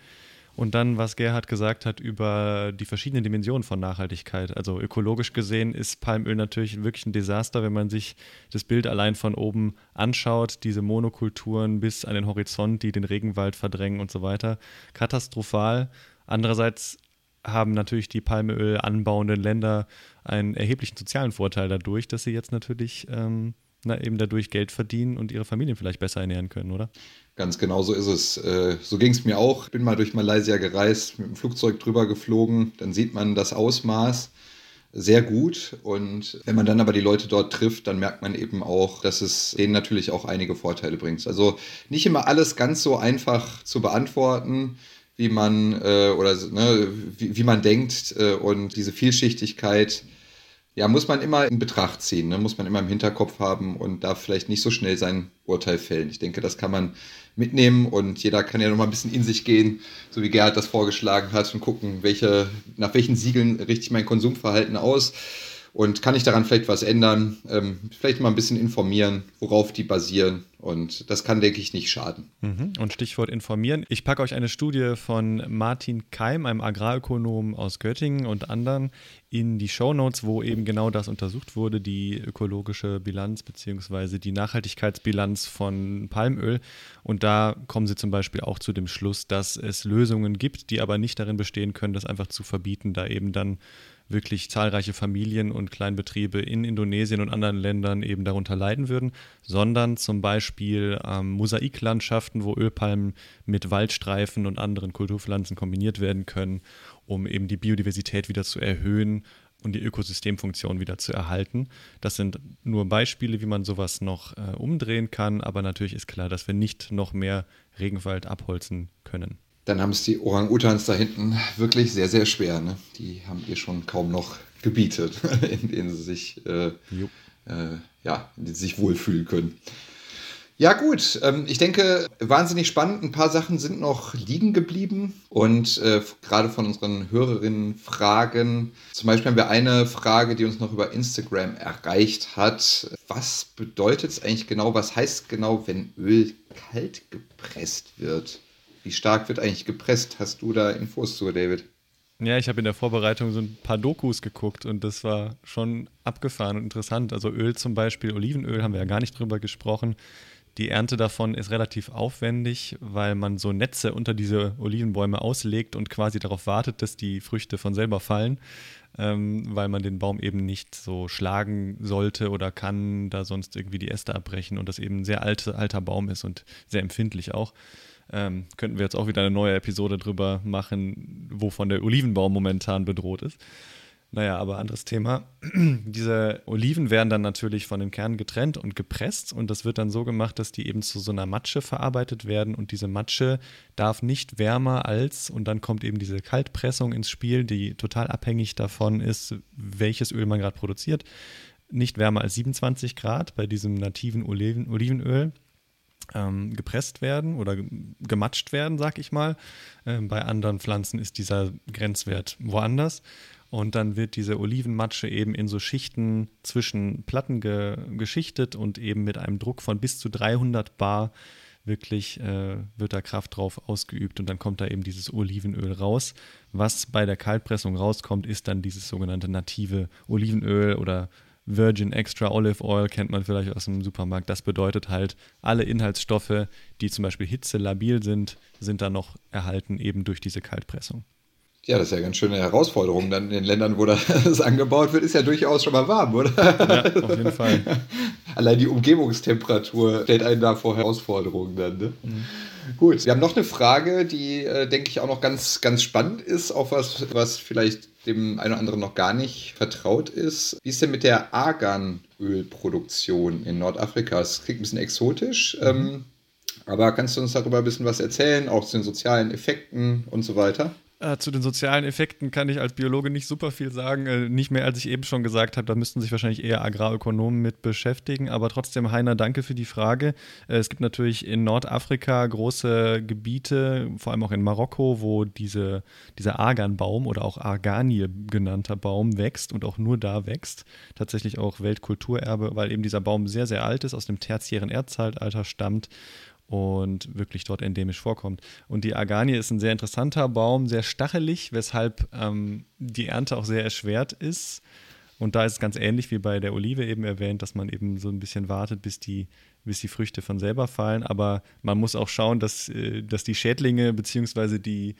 und dann, was Gerhard gesagt hat über die verschiedenen Dimensionen von Nachhaltigkeit. Also ökologisch gesehen ist Palmöl natürlich wirklich ein Desaster, wenn man sich das Bild allein von oben anschaut, diese Monokulturen bis an den Horizont, die den Regenwald verdrängen und so weiter. Katastrophal. Andererseits haben natürlich die Palmöl anbauenden Länder einen erheblichen sozialen Vorteil dadurch, dass sie jetzt natürlich ähm, na, eben dadurch Geld verdienen und ihre Familien vielleicht besser ernähren können, oder? Ganz genau so ist es. Äh, so ging es mir auch. Ich bin mal durch Malaysia gereist, mit dem Flugzeug drüber geflogen. Dann sieht man das Ausmaß sehr gut. Und wenn man dann aber die Leute dort trifft, dann merkt man eben auch, dass es denen natürlich auch einige Vorteile bringt. Also nicht immer alles ganz so einfach zu beantworten wie man äh, oder ne, wie, wie, man denkt äh, und diese Vielschichtigkeit ja, muss man immer in Betracht ziehen, ne? muss man immer im Hinterkopf haben und darf vielleicht nicht so schnell sein Urteil fällen. Ich denke, das kann man mitnehmen und jeder kann ja noch mal ein bisschen in sich gehen, so wie Gerhard das vorgeschlagen hat und gucken, welche, nach welchen Siegeln richte ich mein Konsumverhalten aus und kann ich daran vielleicht was ändern, ähm, vielleicht mal ein bisschen informieren, worauf die basieren. Und das kann, denke ich, nicht schaden. Mhm. Und Stichwort informieren. Ich packe euch eine Studie von Martin Keim, einem Agrarökonom aus Göttingen und anderen, in die Shownotes, wo eben genau das untersucht wurde, die ökologische Bilanz bzw. die Nachhaltigkeitsbilanz von Palmöl. Und da kommen sie zum Beispiel auch zu dem Schluss, dass es Lösungen gibt, die aber nicht darin bestehen können, das einfach zu verbieten, da eben dann wirklich zahlreiche Familien und Kleinbetriebe in Indonesien und anderen Ländern eben darunter leiden würden, sondern zum Beispiel ähm, Mosaiklandschaften, wo Ölpalmen mit Waldstreifen und anderen Kulturpflanzen kombiniert werden können, um eben die Biodiversität wieder zu erhöhen und die Ökosystemfunktion wieder zu erhalten. Das sind nur Beispiele, wie man sowas noch äh, umdrehen kann, aber natürlich ist klar, dass wir nicht noch mehr Regenwald abholzen können dann haben es die Orang-Utans da hinten wirklich sehr, sehr schwer. Ne? Die haben ihr schon kaum noch Gebiete, in denen sie sich, äh, äh, ja, in denen sie sich wohlfühlen können. Ja, gut. Ähm, ich denke, wahnsinnig spannend. Ein paar Sachen sind noch liegen geblieben. Und äh, gerade von unseren Hörerinnen Fragen. Zum Beispiel haben wir eine Frage, die uns noch über Instagram erreicht hat. Was bedeutet es eigentlich genau? Was heißt genau, wenn Öl kalt gepresst wird? Wie stark wird eigentlich gepresst? Hast du da Infos zu, David? Ja, ich habe in der Vorbereitung so ein paar Dokus geguckt und das war schon abgefahren und interessant. Also Öl zum Beispiel, Olivenöl haben wir ja gar nicht drüber gesprochen. Die Ernte davon ist relativ aufwendig, weil man so Netze unter diese Olivenbäume auslegt und quasi darauf wartet, dass die Früchte von selber fallen, ähm, weil man den Baum eben nicht so schlagen sollte oder kann, da sonst irgendwie die Äste abbrechen und das eben ein sehr alte, alter Baum ist und sehr empfindlich auch. Ähm, könnten wir jetzt auch wieder eine neue Episode drüber machen, wovon der Olivenbaum momentan bedroht ist. Naja, aber anderes Thema. Diese Oliven werden dann natürlich von den Kernen getrennt und gepresst und das wird dann so gemacht, dass die eben zu so einer Matsche verarbeitet werden und diese Matsche darf nicht wärmer als, und dann kommt eben diese Kaltpressung ins Spiel, die total abhängig davon ist, welches Öl man gerade produziert, nicht wärmer als 27 Grad bei diesem nativen Oliven, Olivenöl ähm, gepresst werden oder gematscht werden, sag ich mal. Ähm, bei anderen Pflanzen ist dieser Grenzwert woanders. Und dann wird diese Olivenmatsche eben in so Schichten zwischen Platten ge geschichtet und eben mit einem Druck von bis zu 300 Bar wirklich äh, wird da Kraft drauf ausgeübt und dann kommt da eben dieses Olivenöl raus. Was bei der Kaltpressung rauskommt, ist dann dieses sogenannte native Olivenöl oder Virgin Extra Olive Oil kennt man vielleicht aus dem Supermarkt. Das bedeutet halt, alle Inhaltsstoffe, die zum Beispiel hitzelabil sind, sind dann noch erhalten, eben durch diese Kaltpressung. Ja, das ist ja ganz schöne Herausforderung. Dann in den Ländern, wo das angebaut wird, ist ja durchaus schon mal warm, oder? Ja, auf jeden Fall. Allein die Umgebungstemperatur stellt einen da vor Herausforderungen dann. Ne? Mhm. Gut, wir haben noch eine Frage, die, äh, denke ich, auch noch ganz, ganz spannend ist, auch was, was vielleicht dem einen oder anderen noch gar nicht vertraut ist. Wie ist denn mit der Arganölproduktion in Nordafrika? Das klingt ein bisschen exotisch. Mhm. Ähm, aber kannst du uns darüber ein bisschen was erzählen, auch zu den sozialen Effekten und so weiter? Äh, zu den sozialen Effekten kann ich als Biologe nicht super viel sagen. Äh, nicht mehr, als ich eben schon gesagt habe, da müssten sich wahrscheinlich eher Agrarökonomen mit beschäftigen. Aber trotzdem, Heiner, danke für die Frage. Äh, es gibt natürlich in Nordafrika große Gebiete, vor allem auch in Marokko, wo diese, dieser Arganbaum oder auch Arganie genannter Baum wächst und auch nur da wächst. Tatsächlich auch Weltkulturerbe, weil eben dieser Baum sehr, sehr alt ist, aus dem tertiären Erdzeitalter stammt und wirklich dort endemisch vorkommt. Und die Aganie ist ein sehr interessanter Baum, sehr stachelig, weshalb ähm, die Ernte auch sehr erschwert ist. Und da ist es ganz ähnlich wie bei der Olive eben erwähnt, dass man eben so ein bisschen wartet, bis die, bis die Früchte von selber fallen. Aber man muss auch schauen, dass, äh, dass die Schädlinge bzw. die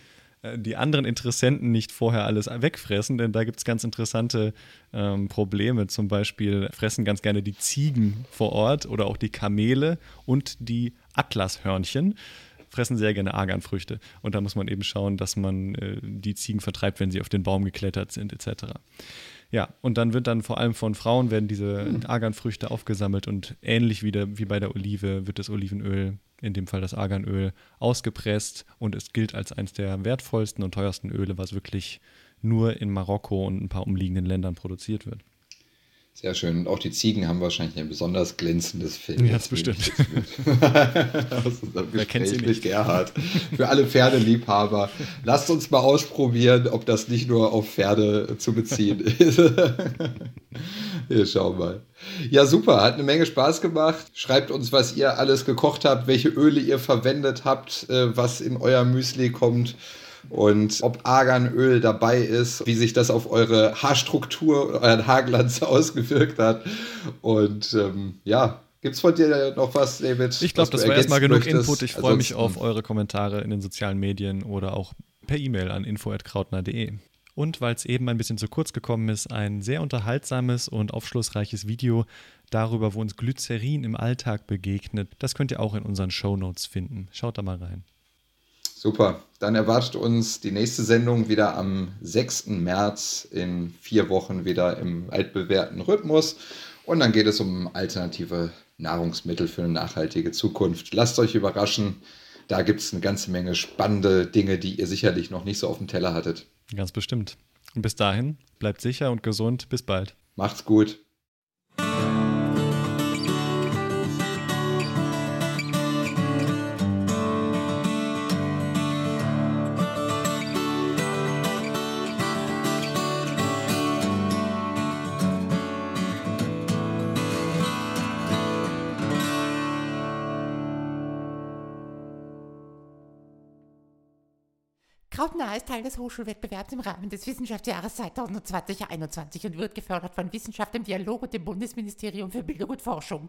die anderen Interessenten nicht vorher alles wegfressen, denn da gibt es ganz interessante ähm, Probleme. Zum Beispiel fressen ganz gerne die Ziegen vor Ort oder auch die Kamele und die Atlashörnchen fressen sehr gerne Arganfrüchte. Und da muss man eben schauen, dass man äh, die Ziegen vertreibt, wenn sie auf den Baum geklettert sind, etc. Ja, und dann wird dann vor allem von Frauen werden diese Arganfrüchte aufgesammelt und ähnlich wie, der, wie bei der Olive wird das Olivenöl in dem Fall das Arganöl, ausgepresst und es gilt als eines der wertvollsten und teuersten Öle, was wirklich nur in Marokko und ein paar umliegenden Ländern produziert wird. Sehr schön. Und auch die Ziegen haben wahrscheinlich ein besonders glänzendes Fell. Ja, das bestimmt. ist Wer kennt sie nicht? Gerhard. Für alle Pferdeliebhaber. Lasst uns mal ausprobieren, ob das nicht nur auf Pferde zu beziehen ist. Wir schauen mal. Ja, super. Hat eine Menge Spaß gemacht. Schreibt uns, was ihr alles gekocht habt, welche Öle ihr verwendet habt, äh, was in euer Müsli kommt und ob Arganöl dabei ist, wie sich das auf eure Haarstruktur, euren Haarglanz ausgewirkt hat. Und ähm, ja, Gibt es von dir noch was, David? Ich glaube, das war erstmal genug möchtest? Input. Ich freue mich auf eure Kommentare in den sozialen Medien oder auch per E-Mail an info.krautner.de. Und weil es eben ein bisschen zu kurz gekommen ist, ein sehr unterhaltsames und aufschlussreiches Video darüber, wo uns Glycerin im Alltag begegnet. Das könnt ihr auch in unseren Show Notes finden. Schaut da mal rein. Super. Dann erwartet uns die nächste Sendung wieder am 6. März in vier Wochen wieder im altbewährten Rhythmus. Und dann geht es um alternative Nahrungsmittel für eine nachhaltige Zukunft. Lasst euch überraschen. Da gibt es eine ganze Menge spannende Dinge, die ihr sicherlich noch nicht so auf dem Teller hattet. Ganz bestimmt. Und bis dahin, bleibt sicher und gesund. Bis bald. Macht's gut. Krautnah ist Teil des Hochschulwettbewerbs im Rahmen des Wissenschaftsjahres 2020-2021 und wird gefördert von Wissenschaft im Dialog und dem Bundesministerium für Bildung und Forschung.